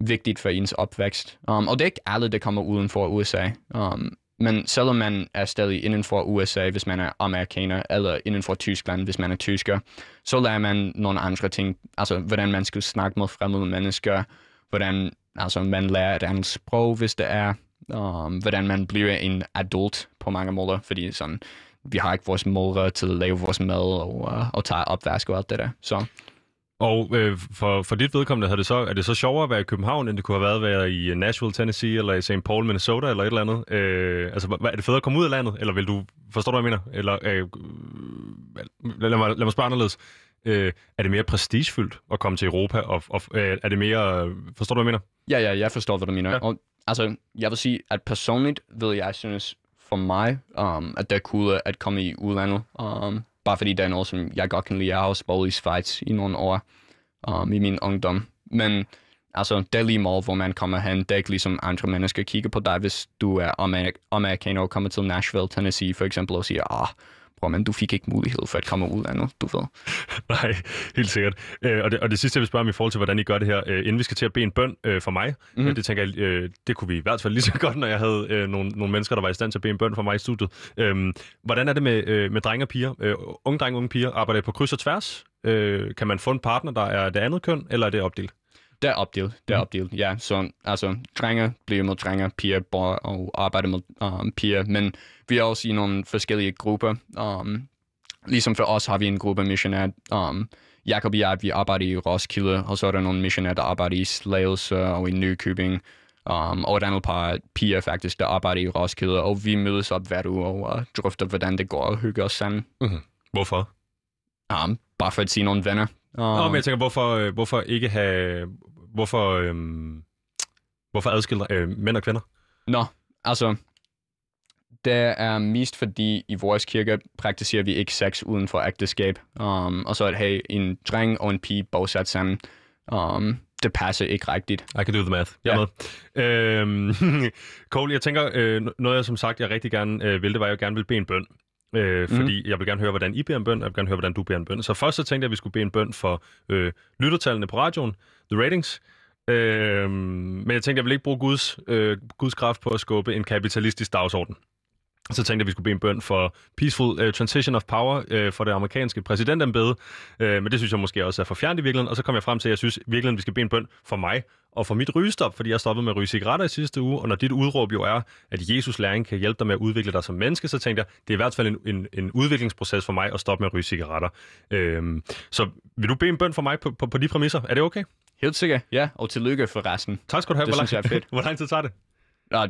vigtigt for ens opvækst. Um, og det er ikke alle, der kommer uden for USA. Um, men selvom man er stadig inden for USA, hvis man er amerikaner, eller inden for Tyskland, hvis man er tysker, så lærer man nogle andre ting. Altså, hvordan man skal snakke med fremmede mennesker, hvordan altså, man lærer et andet sprog, hvis det er, um, hvordan man bliver en adult på mange måder, fordi sådan, vi har ikke vores mødre til at lave vores mad og, uh, og tage opvask og alt det der. Så Og øh, for, for dit vedkommende havde det så, er det så sjovere at være i København, end det kunne have været at være i Nashville, Tennessee, eller i St. Paul, Minnesota, eller et eller andet? Øh, altså, hvad, er det federe at komme ud af landet, eller vil du, forstår du, hvad jeg mener? Eller, øh, lad, mig, lad mig spørge anderledes. Øh, er det mere prestigefyldt at komme til Europa, og, og øh, er det mere, forstår du, hvad jeg mener? Ja, ja, jeg forstår, hvad du mener. Ja. Og, altså, jeg vil sige, at personligt vil jeg synes for mig, um, at det er cool at komme i udlandet. Um, bare fordi det er noget, som jeg godt kan lide. Jeg har også boet i Schweiz i nogle år um, i min ungdom. Men altså, det er lige meget, hvor man kommer hen. Det er ikke ligesom andre mennesker kigger på dig, hvis du er amer- amerikaner og kommer til Nashville, Tennessee for eksempel, og siger, ah, bror, men du fik ikke mulighed for at komme ud af noget, du ved. Nej, helt sikkert. Øh, og, det, og det sidste, jeg vil spørge om i forhold til, hvordan I gør det her, øh, inden vi skal til at bede en bøn øh, for mig. Mhm. øh, det tænker jeg, øh, det kunne vi i hvert fald lige så godt, når jeg havde øh, nogle, nogle mennesker, der var i stand til at bede en bøn for mig i studiet. Øh, hvordan er det med, øh, med drenge og piger? Øh, unge drenge og unge piger, arbejder på kryds og tværs? Øh, kan man få en partner, der er det andet køn, eller er det opdelt? Det er opdelt, det er Mhm. opdelt, ja. Så altså, drenge bliver med drenge, piger bor og arbejder med um, piger, men vi er også i nogle forskellige grupper. Um, ligesom for os har vi en gruppe missionær. Um, Jakob og jeg, vi arbejder i Roskilde, og så er der nogle missionærer, der arbejder i Slagelse og i Nykøbing. Um, og et andet par piger faktisk, der arbejder i Roskilde, og vi mødes op hver uge og uh, drøfter, hvordan det går og hygger os sammen. Hvorfor? Um, bare for at se nogle venner. Um, Nå, men jeg tænker, hvorfor, øh, hvorfor ikke have... Hvorfor, øh, hvorfor adskille øh, mænd og kvinder? Nå, altså, det er mest fordi i vores kirke praktiserer vi ikke sex uden for ægteskab. Um, og så at have en dreng og en pige bosat sammen, um, det passer ikke rigtigt. I can do the math. Jeg med. Øhm, Cole, jeg tænker, øh, noget jeg som sagt, jeg rigtig gerne øh, ville, det var, at jeg gerne ville bede en bøn. Øh, Mhm. fordi jeg vil gerne høre, hvordan I beder en bøn, og jeg vil gerne høre, hvordan du beder en bøn. Så først så tænkte jeg, at vi skulle bede en bøn for øh, lyttertallene på radioen, the ratings. Øh, men jeg tænkte, jeg vil ikke bruge Guds, øh, Guds kraft på at skubbe en kapitalistisk dagsorden. Så tænkte jeg, at vi skulle bede en bøn for peaceful uh, transition of power uh, for det amerikanske præsidentembede. Uh, men det synes jeg måske også er for fjernt i virkeligheden. Og så kom jeg frem til, at jeg synes virkelig, at vi skal bede en bøn for mig og for mit rygestop, fordi jeg stoppede med at ryge cigaretter i sidste uge. Og når dit udråb jo er, at Jesus læring kan hjælpe dig med at udvikle dig som menneske, så tænkte jeg, det er i hvert fald en, en, en udviklingsproces for mig at stoppe med at ryge cigaretter. Uh, så vil du bede en bøn for mig på, på, på de præmisser? Er det okay? Helt sikkert, ja. Og tillykke for resten. Tak skal du have. Det Hvor lang- synes jeg er fedt. Hvor lang tid tager det? Og,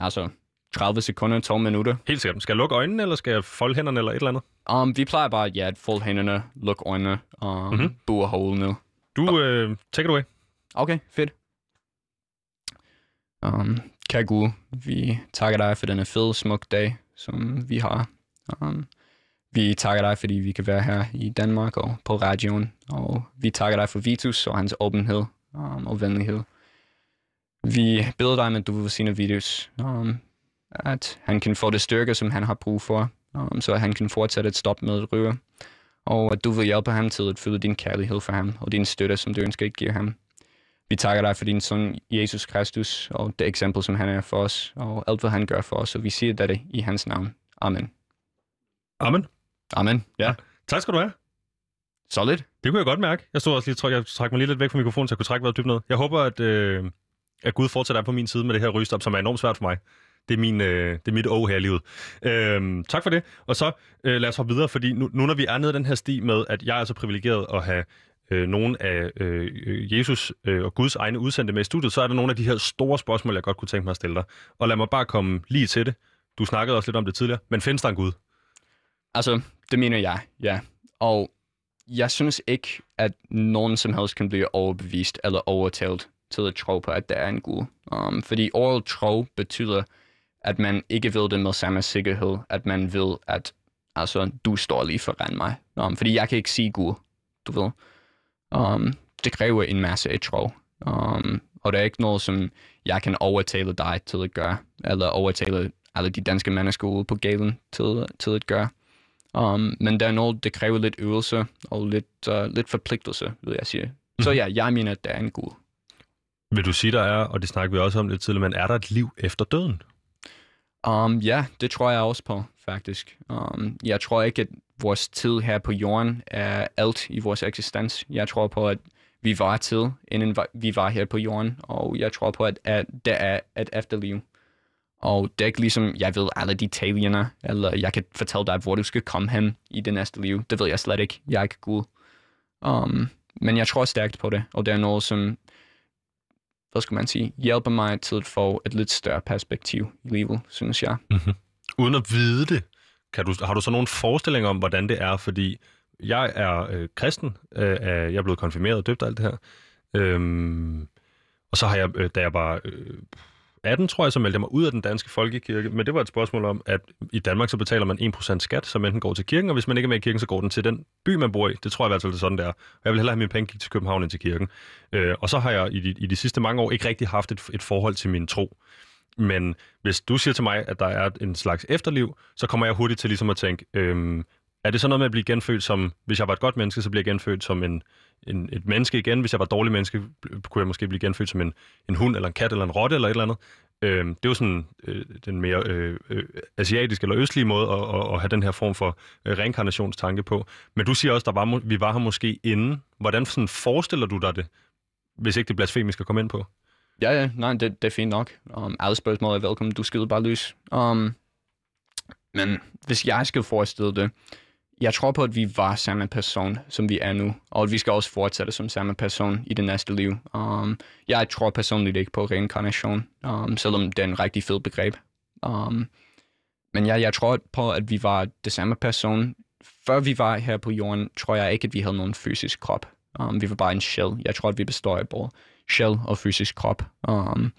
altså, 30 sekunder, 12 minutter. Helt sikkert. Skal jeg lukke øjnene, eller skal jeg folde hænderne, eller et eller andet? Um, vi plejer bare, ja, at folde hænderne, lukke øjnene, um, Mhm. mm-hmm. bue hole ned. Du, uh, take it away. Okay, fedt. Um, kære Gud, vi takker dig for denne fede, smuk dag, som vi har. Um, vi takker dig, fordi vi kan være her i Danmark og på radioen. Og vi takker dig for Vitus og hans åbenhed um, og venlighed. Vi beder dig, at du vil velsigne Vitus, um, at han kan få det styrke, som han har brug for, um, så han kan fortsætte at stoppe med at ryge. Og at du vil hjælpe ham til at føle din kærlighed for ham og din støtte, som du ønsker at give ham. Vi takker dig for din søn, Jesus Kristus, og det eksempel, som han er for os, og alt, hvad han gør for os, og vi siger dette i hans navn. Amen. Amen. Amen. Ja. Tak skal du have. Solid. Det kunne jeg godt mærke. Jeg stod også lige, tryk, jeg trak mig lige lidt væk fra mikrofonen, så jeg kunne trække vejret dybt ned. Jeg håber, at, øh, at Gud fortsætter er på min side med det her rygestop, som er enormt svært for mig. Det er, min, øh, det er mit å her i livet. Øhm, tak for det. Og så øh, lad os hoppe videre, fordi nu, nu når vi er nede i den her sti med, at jeg er så privilegeret at have øh, nogle af øh, Jesus øh, og Guds egne udsendte med i studiet, så er der nogle af de her store spørgsmål, jeg godt kunne tænke mig at stille dig. Og lad mig bare komme lige til det. Du snakkede også lidt om det tidligere, men findes der en Gud? Altså, det mener jeg, ja. Og jeg synes ikke, at nogen som helst kan blive overbevist eller overtalt til at tro på, at der er en Gud. Um, fordi ordet tro betyder, at man ikke ved det med samme sikkerhed, at man ved, at altså, du står lige foran mig. Um, fordi jeg kan ikke sige Gud, du ved. Um, det kræver en masse at tro. Um, og det er ikke noget, som jeg kan overtale dig til at gøre, eller overtale alle de danske mennesker ude på gaden til, til at gøre. Um, men der er noget, det kræver lidt øvelse og lidt, uh, lidt forpligtelse, vil jeg sige. Så Mhm. ja, jeg mener, at der er en Gud. Vil du sige, der er, og det snakker vi også om lidt tidligere, men er der et liv efter døden? Um, ja, det tror jeg også på, faktisk. Um, jeg tror ikke, at vores tid her på jorden er alt i vores eksistens. Jeg tror på, at vi var til, inden vi var her på jorden, og jeg tror på, at, at det er et efterliv. Og det er ikke ligesom, jeg ved alle detaljerne, eller jeg kan fortælle dig, hvor du skal komme hen i det næste liv. Det ved jeg slet ikke. Jeg er ikke Gud. Um, men jeg tror stærkt på det, og det er noget, som, hvad skal man sige, hjælper mig til at få et lidt større perspektiv i livet, synes jeg. Mhm. Uden at vide det, kan du, har du så nogle forestillinger om, hvordan det er? Fordi jeg er øh, kristen, øh, jeg er blevet konfirmeret og døbt og alt det her. Øhm, og så har jeg, øh, da jeg var øh, 18, tror jeg, så meldte jeg mig ud af den danske folkekirke. Men det var et spørgsmål om, at i Danmark så betaler man 1% skat, som enten går til kirken, og hvis man ikke er med i kirken, så går den til den by, man bor i. Det tror jeg i hvert fald, det er sådan, der. Jeg vil hellere have mine penge gik til København end til kirken. Øh, og så har jeg i de, i de sidste mange år ikke rigtig haft et, et forhold til min tro. Men hvis du siger til mig, at der er en slags efterliv, så kommer jeg hurtigt til ligesom at tænke, øhm, er det så noget med at blive genfødt som, hvis jeg var et godt menneske, så bliver jeg genfødt som en, en, et menneske igen. Hvis jeg var et dårligt menneske, kunne jeg måske blive genfødt som en, en hund, eller en kat, eller en rotte, eller et eller andet. Øh, det er jo sådan øh, den mere øh, øh, asiatiske eller østlige måde at, at, at have den her form for øh, reinkarnationstanke på. Men du siger også, at der var, vi var her måske inden. Hvordan sådan forestiller du dig det, hvis ikke det er blasfemisk at komme ind på? Ja, ja, nej, det, det er fint nok. Um, alle spørgsmål er velkommen, du skyder bare løs. Um, men hvis jeg skal forestille det, jeg tror på, at vi var samme person, som vi er nu, og at vi skal også fortsætte som samme person i det næste liv. Um, jeg tror personligt ikke på reinkarnation, um, selvom det er en rigtig fed begreb. Um, men ja, jeg tror på, at vi var det samme person. Før vi var her på jorden, tror jeg ikke, at vi havde nogen fysisk krop. Um, vi var bare en shell. Jeg tror, at vi består af både shell og fysisk krop. Um,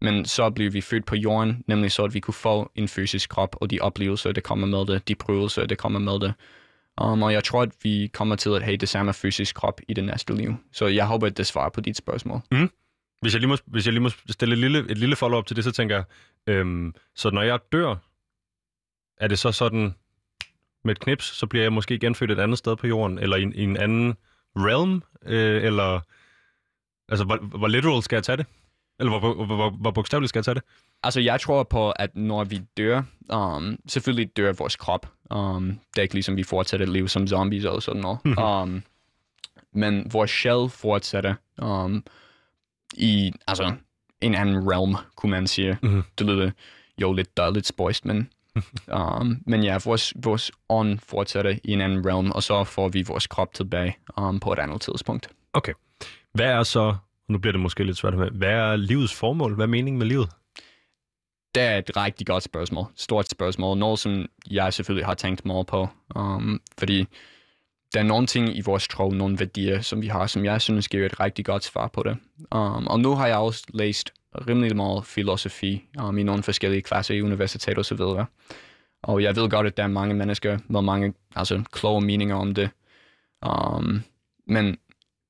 men så blev vi født på jorden, nemlig så, at vi kunne få en fysisk krop, og de oplevelser, der kommer med det, de prøvelser, der kommer med det. Um, og jeg tror, at vi kommer til at have det samme fysisk krop i det næste liv. Så jeg håber, at det svarer på dit spørgsmål. Mm. Hvis jeg lige må, hvis jeg lige må stille et lille, et lille follow-up til det, så tænker jeg, øhm, så når jeg dør, er det så sådan, med et knips, så bliver jeg måske genfødt et andet sted på jorden, eller i, en- i en anden realm, øh, eller altså, hvor, hvor literal skal jeg tage det? Eller hvor, hvor, hvor, hvor bogstaveligt skal jeg tage det? Altså, jeg tror på, at når vi dør, um, selvfølgelig dør vores krop. Um, det er ikke ligesom, vi fortsætter et liv som zombies eller sådan noget. Mhm. um, men vores shell fortsætter um, i altså, en anden realm, kunne man sige. Mhm. Det lyder jo lidt, lidt spøjst, men, um, men ja, vores, vores ånd fortsætter i en anden realm, og så får vi vores krop tilbage um, på et andet tidspunkt. Hvad er så, nu bliver det måske lidt svært med, hvad er livets formål? Hvad er meningen med livet? Det er et rigtig godt spørgsmål. Stort spørgsmål. Noget, som jeg selvfølgelig har tænkt meget på. Um, fordi der er nogle ting i vores tro, nogle værdier, som vi har, som jeg synes giver et rigtig godt svar på det. Um, og nu har jeg også læst rimelig meget filosofi um, i nogle forskellige klasser i universitet og så videre. Og jeg ved godt, at der er mange mennesker med mange altså, kloge meninger om det. Um, men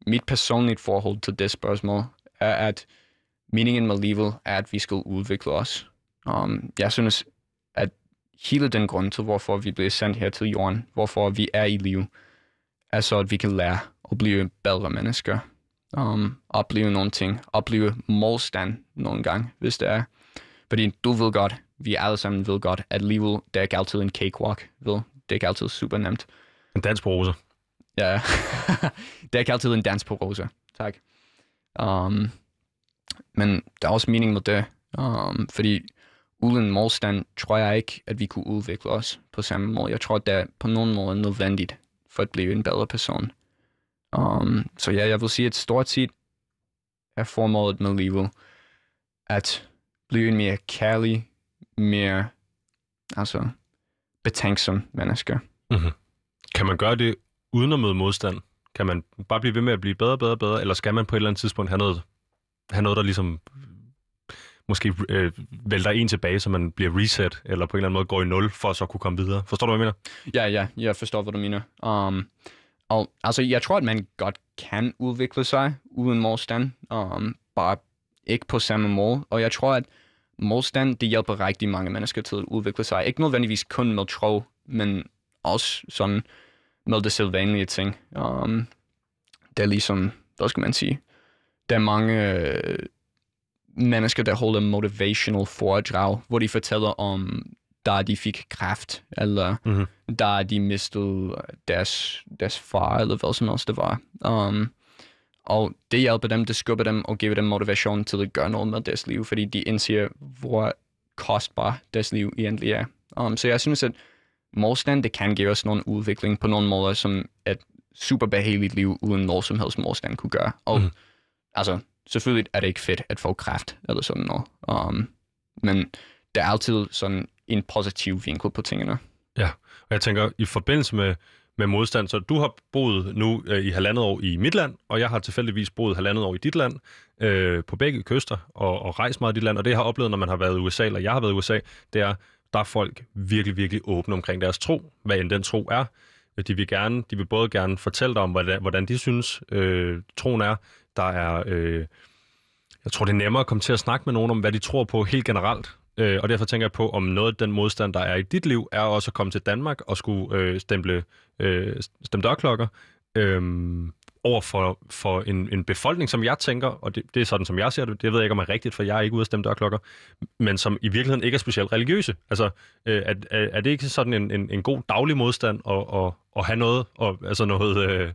mit personlige forhold til det spørgsmål er, at meningen med livet er, at vi skal udvikle os. Um, jeg synes, at hele den grund til, hvorfor vi bliver sendt her til jorden, hvorfor vi er i liv, er så, at vi kan lære at blive bedre mennesker. Um, opleve nogle ting. Opleve modstand nogle gange, hvis det er. Fordi du ved godt, vi alle sammen ved godt, at livet, det er ikke altid en cakewalk, ved. Det er ikke altid super nemt. En dansk på roser. Ja, det er ikke altid en dans på roser. Tak. Um, men der er også mening med det, um, fordi uden modstand tror jeg ikke, at vi kunne udvikle os på samme måde. Jeg tror, det er på nogen måde nødvendigt for at blive en bedre person. Um, så ja, jeg vil sige, at stort set er formålet med livet at blive en mere kærlig, mere altså, betænksom menneske. Kan man gøre det uden at møde modstand? Kan man bare blive ved med at blive bedre, bedre, bedre, eller skal man på et eller andet tidspunkt have noget, have noget der ligesom måske øh, vælter en tilbage, så man bliver reset, eller på en eller anden måde går i nul, for at så kunne komme videre? Forstår du, hvad jeg mener? Ja, ja, jeg forstår, hvad du mener. Um, og, altså, jeg tror, at man godt kan udvikle sig uden modstand, um, bare ikke på samme måde. Og jeg tror, at modstand, det hjælper rigtig mange mennesker til at udvikle sig. Ikke nødvendigvis kun med tro, men også sådan med det sædvanlige ting. Um, det er ligesom, hvad skal man sige, der er mange øh, mennesker, der holder motivational foredrag, hvor de fortæller om, da de fik kræft, eller Mhm. da de mistede deres, deres far, eller hvad som helst det var. Um, og det hjælper dem, det skubber dem og giver dem motivation til at gøre noget med deres liv, fordi de indser, hvor kostbar deres liv egentlig er. Um, så jeg synes, at modstand, det kan give os nogle udvikling på nogle måder, som et super behageligt liv uden noget som helst modstand kunne gøre. Og mm. altså, selvfølgelig er det ikke fedt at få kræft eller sådan noget. Um, men der er altid sådan en positiv vinkel på tingene. Og jeg tænker, i forbindelse med, med modstand, så du har boet nu øh, i halvandet år i mit land, og jeg har tilfældigvis boet halvandet år i dit land, øh, på begge kyster, og, og rejst meget i dit land. Og det, jeg har oplevet, når man har været i USA, eller jeg har været i USA, det er, der er folk virkelig, virkelig åbne omkring deres tro, hvad end den tro er. De vil, gerne, de vil både gerne fortælle dig om, hvordan, hvordan de synes, øh, troen er. Der er, øh, jeg tror, det er nemmere at komme til at snakke med nogen om, hvad de tror på helt generelt. Øh, og derfor tænker jeg på, om noget af den modstand, der er i dit liv, er også at komme til Danmark og skulle øh, stemple, øh, stemme dørklokker øh, over for, for en, en befolkning, som jeg tænker, og det, det er sådan, som jeg ser det, det ved jeg ikke, om er rigtigt, for jeg er ikke ude at stemme dørklokker, men som i virkeligheden ikke er specielt religiøse. Altså, øh, er, øh, er, det ikke sådan en, en, en god daglig modstand at, at, at have noget, og, altså noget... Øh,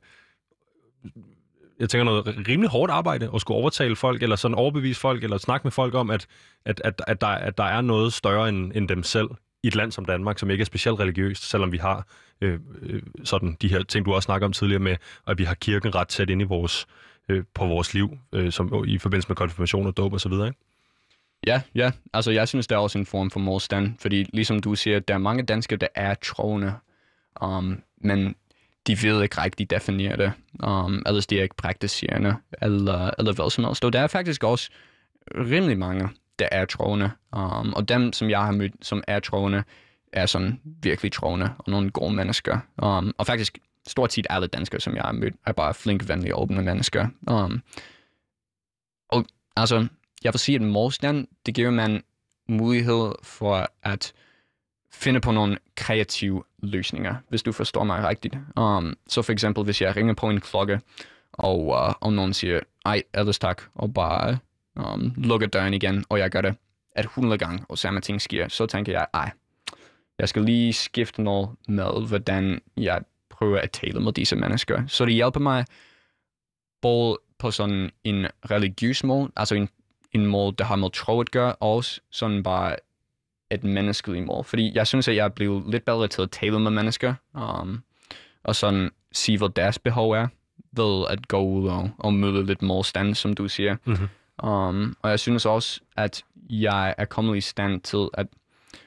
jeg tænker noget rimelig hårdt arbejde at skulle overtale folk, eller sådan overbevise folk, eller snakke med folk om, at, at, at, at, der, at der er noget større end, end dem selv i et land som Danmark, som ikke er specielt religiøst, selvom vi har øh, øh, sådan de her ting, du også snakker om tidligere med, at vi har kirken ret tæt ind i vores, øh, på vores liv, øh, som, i forbindelse med konfirmation og dåb og så videre, ikke? Ja, ja. Altså, jeg synes, der er også en form for modstand, fordi ligesom du siger, der er mange danskere, der er troende, um, men de ved ikke rigtig definere det, um, ellers de er ikke praktiserende, eller, eller hvad som helst. Og der er faktisk også rimelig mange, der er troende, um, og dem, som jeg har mødt, som er troende, er sådan virkelig troende, og nogle gode mennesker. Um, og faktisk stort set alle danskere, som jeg har mødt, er bare flink, venlige, åbne mennesker. Um, og altså, jeg vil sige, at modstand, det giver man mulighed for at finde på nogle kreative løsninger, hvis du forstår mig rigtigt. Um, så for eksempel, hvis jeg ringer på en klokke, og, uh, og nogen siger, ej, ellers tak, og bare um, lukker døren igen, og jeg gør det at 100 gange, og samme ting sker, så tænker jeg, ej, jeg skal lige skifte noget med, hvordan jeg prøver at tale med disse mennesker. Så det hjælper mig både på sådan en religiøs måde, altså en, en måde, der har med tro at gøre, og også sådan bare et menneskeligt mål. Fordi jeg synes, at jeg er blevet lidt bedre til at tale med mennesker, um, og sådan sige, hvad deres behov er, ved at gå ud og, og møde lidt modstand, som du siger. Mhm. Um, og jeg synes også, at jeg er kommet i stand til at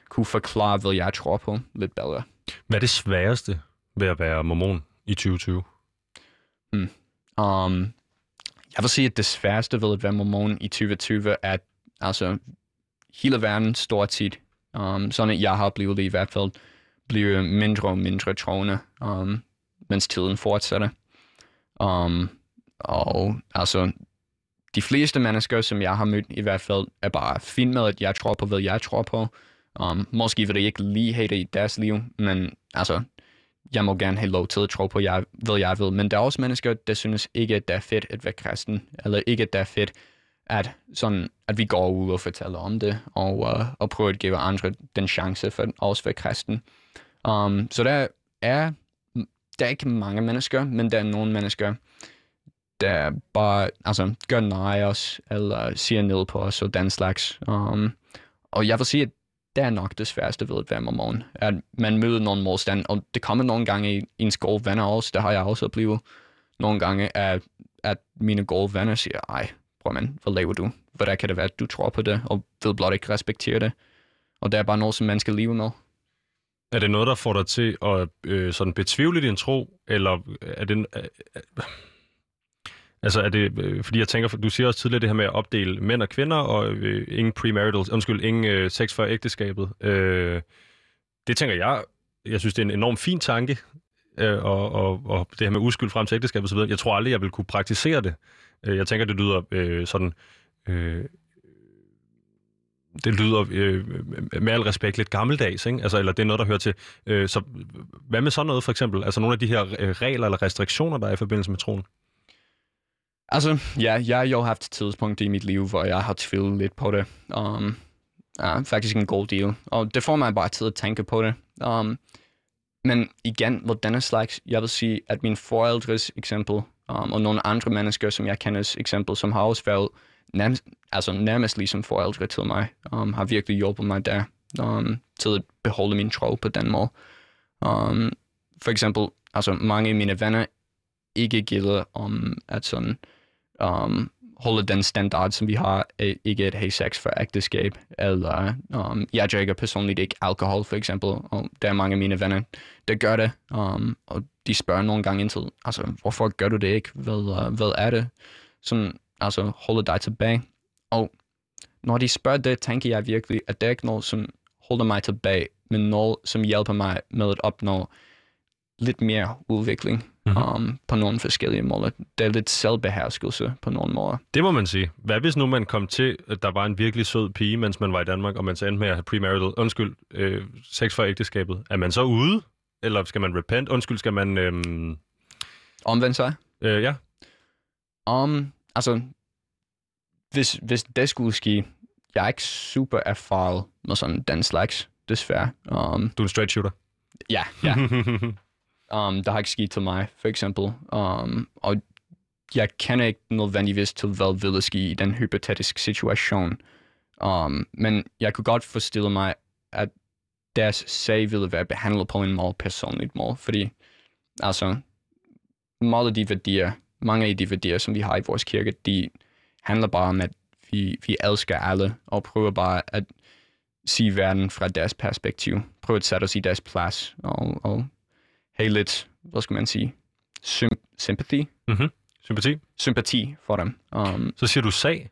kunne forklare, hvad jeg tror på lidt bedre. Hvad er det sværeste ved at være mormon i 2020? Um, jeg vil sige, at det sværeste ved at være mormon i 2020 er, at altså, hele verden stort set, um, sådan at jeg har blevet det i hvert fald, bliver mindre og mindre troende, um, mens tiden fortsætter. Um, og altså, de fleste mennesker, som jeg har mødt i hvert fald, er bare fint med, at jeg tror på, hvad jeg tror på. Um, måske vil det ikke lige have det i deres liv, men altså, jeg må gerne have lov til at tro på, jeg, hvad jeg vil. Men der er også mennesker, der synes ikke, at det er fedt at være kristen, eller ikke, at det er fedt, at, sådan, at vi går ud og fortæller om det, og, uh, og prøver at give andre den chance for at også være kristen. Um, så der er, der er ikke mange mennesker, men der er nogle mennesker, der bare altså, gør nej os, eller siger ned på os, og den slags. Um, og jeg vil sige, at det er nok det sværeste ved at være mormon, at man møder nogen modstand, og det kommer nogle gange i ens gode venner også, det har jeg også oplevet nogle gange, at, at mine gode venner siger, ej, prøv man, hvad laver du? Hvordan kan det være, at du tror på det, og vil blot ikke respektere det? Og det er bare noget, som man skal leve med. Er det noget, der får dig til at øh, sådan betvivle din tro, eller er det... Øh, øh, altså er det... Øh, fordi jeg tænker, du siger også tidligere det her med at opdele mænd og kvinder, og øh, ingen premarital... Undskyld, ingen øh, sex før ægteskabet. Øh, det tænker jeg... Jeg synes, det er en enorm fin tanke, øh, og, og, og det her med uskyld frem til ægteskabet osv. Jeg tror aldrig, jeg vil kunne praktisere det. Øh, jeg tænker, det lyder øh, sådan... Øh, det lyder øh, med al respekt lidt gammeldags, ikke? Altså, eller det er noget, der hører til. Øh, så hvad med sådan noget for eksempel? Altså nogle af de her øh, regler eller restriktioner, der er i forbindelse med troen? Altså, ja, jeg har jo haft tidspunkt i mit liv, hvor jeg har tvivlet lidt på det. Um, ja, faktisk en god deal. Og det får mig bare til at tænke på det. Um, men igen, hvor denne slags, jeg vil sige, at min forældres eksempel, um, og nogle andre mennesker, som jeg kender eksempel, som har også været nærmest, altså nærmest ligesom forældre til mig, um, har virkelig hjulpet mig der um, til at beholde min tro på den måde. Um, for eksempel, altså mange af mine venner ikke gider om um, at sådan um, holde den standard, som vi har, øh, ikke at have sex for ægteskab, eller um, jeg drikker personligt ikke alkohol, for eksempel, og der er mange af mine venner, der gør det, um, og de spørger nogle gange ind til, altså, hvorfor gør du det ikke? Hvad, uh, hvad er det? Sådan, altså, holder dig tilbage. Og når de spørger det, tænker jeg virkelig, at det er ikke noget, som holder mig tilbage, men noget, som hjælper mig med at opnå lidt mere udvikling Mhm. um, på nogle forskellige måder. Det er lidt selvbeherskelse på nogle måder. Det må man sige. Hvad hvis nu man kom til, at der var en virkelig sød pige, mens man var i Danmark, og man så endte med at have premarital, undskyld, øh, sex for ægteskabet. Er man så ude? Eller skal man repent? Undskyld, skal man... Øh, Omvendt sig? øh, ja, Um, altså, hvis, hvis det skulle ske, jeg er ikke super erfaret med sådan den slags, desværre. Um, du er en straight shooter. ja, ja. Um, der har ikke sket til mig, for eksempel. Um, og jeg kender ikke nødvendigvis til, hvad ville ske i den hypotetiske situation. Um, men jeg kunne godt forestille mig, at deres sag ville være behandlet på en meget personlig måde, fordi altså, meget af de værdier, mange af de værdier, som vi har i vores kirke, de handler bare om, at vi, vi elsker alle, og prøver bare at se verden fra deres perspektiv. Prøve at sætte os i deres plads, og, og have lidt, hvad skal man sige, sym- sympati, Sympati. sympati for dem. Um, Så siger du sag.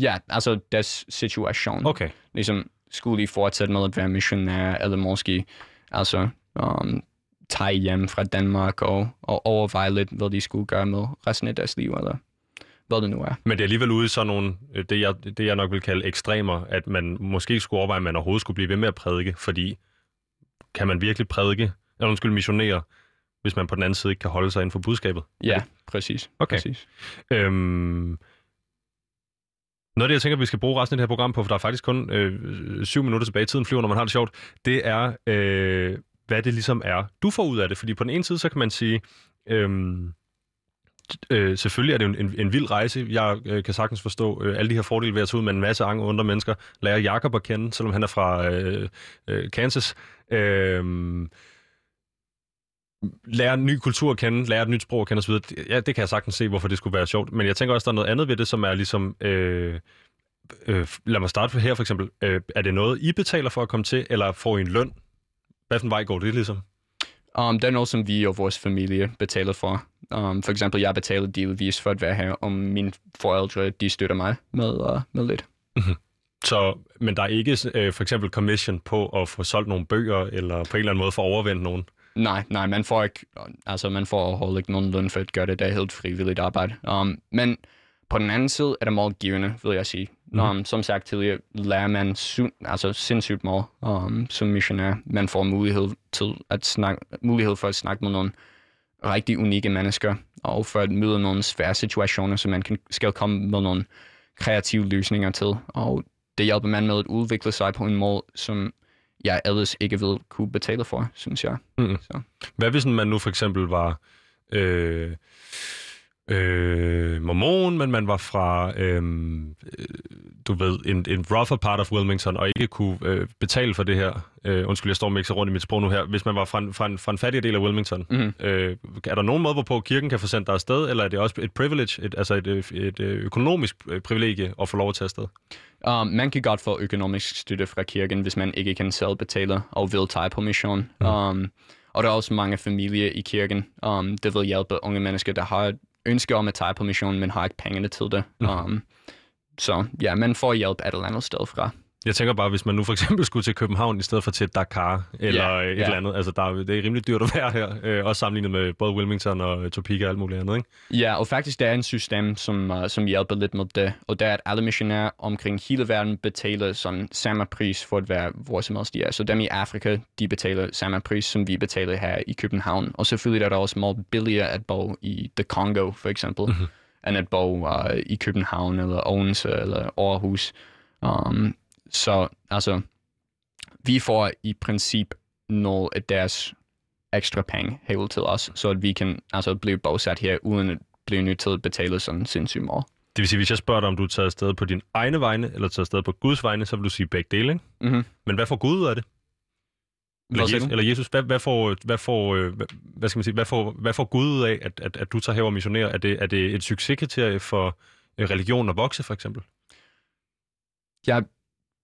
ja, altså deres situation. Okay. Ligesom, skulle de fortsætte med at være missionær, eller måske altså, um, tage hjem fra Danmark og, og overveje lidt, hvad de skulle gøre med resten af deres liv, eller hvad det nu er. Men det er alligevel ude i sådan nogle, det jeg, det jeg nok vil kalde ekstremer, at man måske ikke skulle overveje, at man overhovedet skulle blive ved med at prædike, fordi kan man virkelig prædike, eller undskyld, missionere, hvis man på den anden side ikke kan holde sig inden for budskabet? Ja, præcis. Okay. præcis. Øhm, noget af det, jeg tænker, vi skal bruge resten af det her program på, for der er faktisk kun øh, syv minutter tilbage i tiden flyver, når man har det sjovt, det er, øh, hvad det ligesom er, du får ud af det. Fordi på den ene side, så kan man sige, øh, øh, selvfølgelig er det en, en, en vild rejse. Jeg øh, kan sagtens forstå øh, alle de her fordele ved at tage ud med en masse andre andre mennesker. Lære Jakob at kende, selvom han er fra øh, øh, Kansas. Øh, lære en ny kultur at kende, lære et nyt sprog at kende osv. Ja, det kan jeg sagtens se, hvorfor det skulle være sjovt. Men jeg tænker også, der er noget andet ved det, som er ligesom... Øh, øh, lad mig starte for her for eksempel. Øh, er det noget, I betaler for at komme til, eller får I en løn? Hvad for en vej går det ligesom? Um, det er noget, som vi og vores familie betaler for. Um, for eksempel, jeg betaler delvis for at være her, og mine forældre, de støtter mig med, uh, med lidt. Så, men der er ikke øh, for eksempel commission på at få solgt nogle bøger, eller på en eller anden måde få overvendt nogen? Nej, nej, man får ikke, altså man får overhovedet ikke nogen løn for at gøre det. Det er helt frivilligt arbejde. Um, men på den anden side er det meget givende, vil jeg sige. Mhm. Um, som sagt tidligere, lærer man su- altså sindssygt meget um, som missionær. Man får mulighed, til at snakke, mulighed for at snakke med nogle rigtig unikke mennesker, og for at møde nogle svære situationer, så man kan, skal komme med nogle kreative løsninger til. Og det hjælper man med at udvikle sig på en måde, som jeg ellers ikke vil kunne betale for, synes jeg. Hvad hvis man nu for eksempel var øh, øh, mormon, men man var fra, øh, øh, du ved, en, en rougher part of Wilmington, og ikke kunne øh, betale for det her. Øh, undskyld, jeg står og rundt i mit sprog nu her. Hvis man var fra en, fra en, fra en fattig del af Wilmington, Mhm. øh, er der nogen måde, hvorpå kirken kan få sendt dig afsted, eller er det også et privilege, et, altså et, et, et øh, økonomisk øh, privilegie at få lov at tage afsted? Um, man kan godt få økonomisk støtte fra kirken, hvis man ikke kan selv betale og vil tage på mission. Mm. Um, og der er også mange familier i kirken, um, det vil hjælpe unge mennesker, der har ønske om at tage på mission, men har ikke pengene til det. Mm. Um, så ja, man får hjælp et eller andet sted fra. Jeg tænker bare, hvis man nu for eksempel skulle til København i stedet for til Dakar eller Ja, et ja. eller andet. Altså, der, er- det er rimelig dyrt at være her. Øh, også sammenlignet med både Wilmington og Topeka og alt muligt andet, ikke? Ja, og faktisk der er en system, som, uh, som hjælper lidt med det. Og det er, at alle missionærer omkring hele verden betaler sådan samme pris for at være hvor som helst de er. Så dem i Afrika, de betaler samme pris, som vi betaler her i København. Og selvfølgelig er det også meget billigere at bo i The Congo, for eksempel, mm-hmm. end at bo uh, i København, eller Odense, eller Aarhus. Um, så altså, vi får i princip noget af deres ekstra penge hævet til os, så at vi kan altså blive bosat her, uden at blive nødt til at betale sådan sindssygt meget. Det vil sige, hvis jeg spørger dig, om du er taget afsted på din egne vegne, eller taget afsted på Guds vegne, så vil du sige begge dele, ikke? Mm-hmm. Men hvad får Gud ud af det? Eller, Hvad Jesus, eller Jesus, hvad, hvad, får, hvad, får, øh, hvad, hvad, skal man sige, hvad, får, hvad får Gud ud af, at, at, at du tager her og missionerer? Er det, er det et succeskriterie for øh, religionen at vokse, for eksempel? Jeg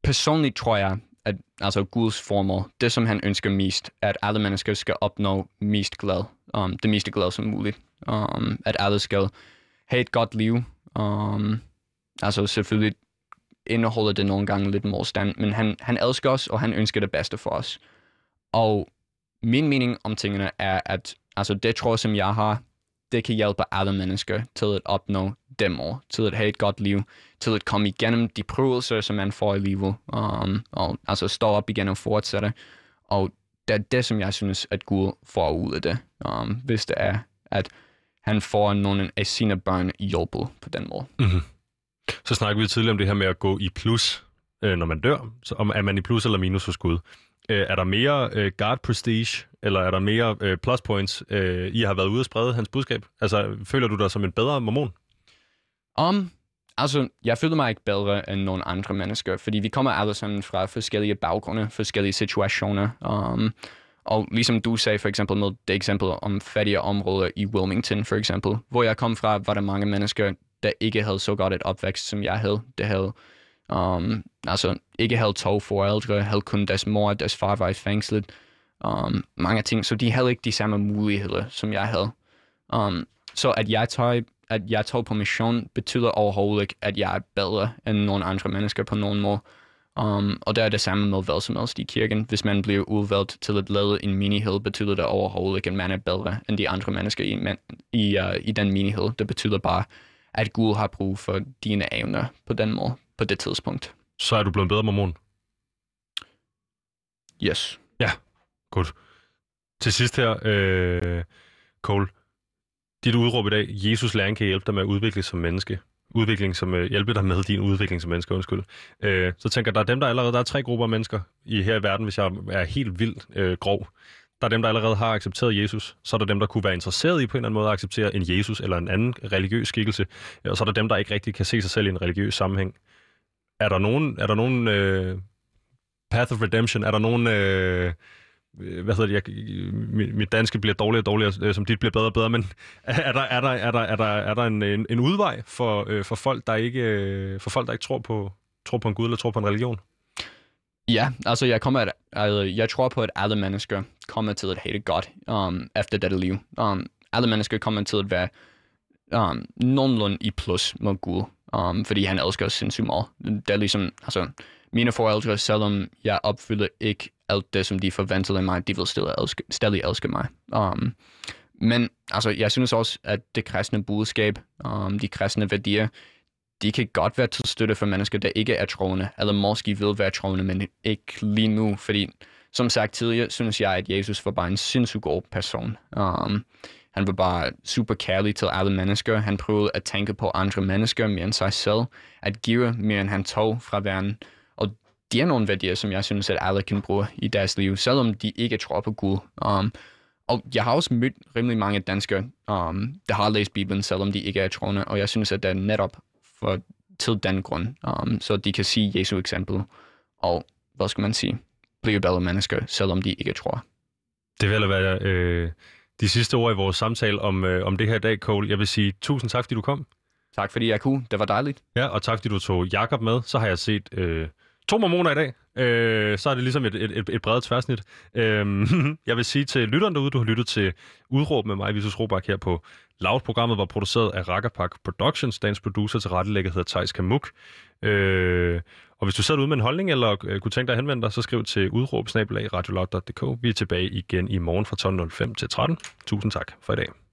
personligt tror jeg, at altså Guds formål, det som han ønsker mest, at alle mennesker skal opnå mest glad, um, det meste glad som muligt. Um, at alle skal have et godt liv. Um, altså selvfølgelig indeholder det nogle gange lidt modstand, men han, han elsker os, og han ønsker det bedste for os. Og min mening om tingene er, at altså det tror som jeg har, det kan hjælpe alle mennesker til at opnå dem år, til at have et godt liv, til at komme igennem de prøvelser, som man får i livet, um, og altså stå op igen og fortsætte. Og det er det, som jeg synes, at Gud får ud af det, um, hvis det er, at han får nogle af sine børn hjulpet på den måde. Mm-hmm. Så snakker vi tidligere om det her med at gå i plus, øh, når man dør. Så om, er man i plus eller minus hos Gud? Øh, er der mere øh, guard prestige, eller er der mere øh, plus points, øh, I har været ude og sprede hans budskab? Altså, føler du dig som en bedre mormon? Um, altså, jeg føler mig ikke bedre end nogle andre mennesker, fordi vi kommer alle sammen fra forskellige baggrunde, forskellige situationer. Um, og ligesom du sagde for eksempel med det eksempel om fattige områder i Wilmington for eksempel, hvor jeg kom fra, var der mange mennesker, der ikke havde så godt et opvækst, som jeg havde. Det havde um, altså ikke havde to forældre, havde kun deres mor og deres far var i fængslet. Um, mange ting, så de havde ikke de samme muligheder, som jeg havde. Um, så at jeg tager at jeg tog på mission, betyder overhovedet ikke, at jeg er bedre end nogle andre mennesker på nogen måde. Um, og det er det samme med hvad som helst i kirken. Hvis man bliver udvalgt til at lede en menighed, betyder det overhovedet ikke, at man er bedre end de andre mennesker i, man, i, uh, i den menighed. Det betyder bare, at Gud har brug for dine evner på den måde, på det tidspunkt. Så er du blevet bedre mormon. Yes. Godt. Til sidst her, øh, Cole. Dit udråb i dag, Jesus læring kan hjælpe dig med at udvikle som menneske. Udvikling som øh, hjælpe dig med din udvikling som menneske, undskyld. Øh, så tænker jeg, der er dem, der allerede, der er tre grupper af mennesker i her i verden, hvis jeg er helt vildt øh, grov. Der er dem, der allerede har accepteret Jesus. Så er der dem, der kunne være interesseret i på en eller anden måde at acceptere en Jesus eller en anden religiøs skikkelse. Øh, og så er der dem, der ikke rigtig kan se sig selv i en religiøs sammenhæng. Er der nogen, er der nogen øh, path of redemption? Er der nogen... Øh, Øh, hvad hedder det, jeg, øh, mit, danske bliver dårligere og dårligere, øh, som dit bliver bedre og bedre, men er der, er der, er der, er der, er der en, en, en udvej for, øh, for, folk, der ikke, øh, for folk, der ikke tror på, tror på en gud eller tror på en religion? Ja, altså jeg, kommer at, altså, jeg tror på, at alle mennesker kommer til at have det godt um, efter dette liv. Um, alle mennesker kommer til at være um, nogenlunde i plus med Gud, um, fordi han elsker os sindssygt meget. Det er ligesom, altså, mine forældre, selvom jeg opfylder ikke alt det, som de forventede af mig, de vil stadig elske, stadig elske mig. Um, men altså, jeg synes også, at det kristne budskab, um, de kristne værdier, de kan godt være til støtte for mennesker, der ikke er troende, eller måske vil være troende, men ikke lige nu, fordi som sagt tidligere, synes jeg, at Jesus var bare en sindssygt god person. Um, han var bare super kærlig til alle mennesker. Han prøvede at tænke på andre mennesker mere end sig selv, at give mere end han tog fra verden. De er nogle værdier, som jeg synes, at alle kan bruge i deres liv, selvom de ikke tror på Gud. Um, og jeg har også mødt rimelig mange danskere, um, der har læst Bibelen, selvom de ikke er troende, og jeg synes, at det er netop for, til den grund, um, så de kan sige Jesu eksempel, og hvad skal man sige, blive bedre mennesker, selvom de ikke tror. Det vil være øh, de sidste ord i vores samtale om, øh, om det her i dag, Cole. Jeg vil sige tusind tak, fordi du kom. Tak fordi jeg kunne, det var dejligt. Ja, og tak fordi du tog Jakob med. Så har jeg set øh, To mormoner i dag. Øh, så er det ligesom et, et, et, et bredt tværsnit. Øh, jeg vil sige til lytteren derude, du har lyttet til Udråb med mig, Visus Robak, her på Loud. Programmet var produceret af Rakkerpak Productions. Dagens producer til rettelægget hedder Thijs Kamuk. Øh, og hvis du sidder ude med en holdning, eller øh, kunne tænke dig at henvende dig, så skriv til udråb Vi er tilbage igen i morgen fra 12.05 til 13. Tusind tak for i dag.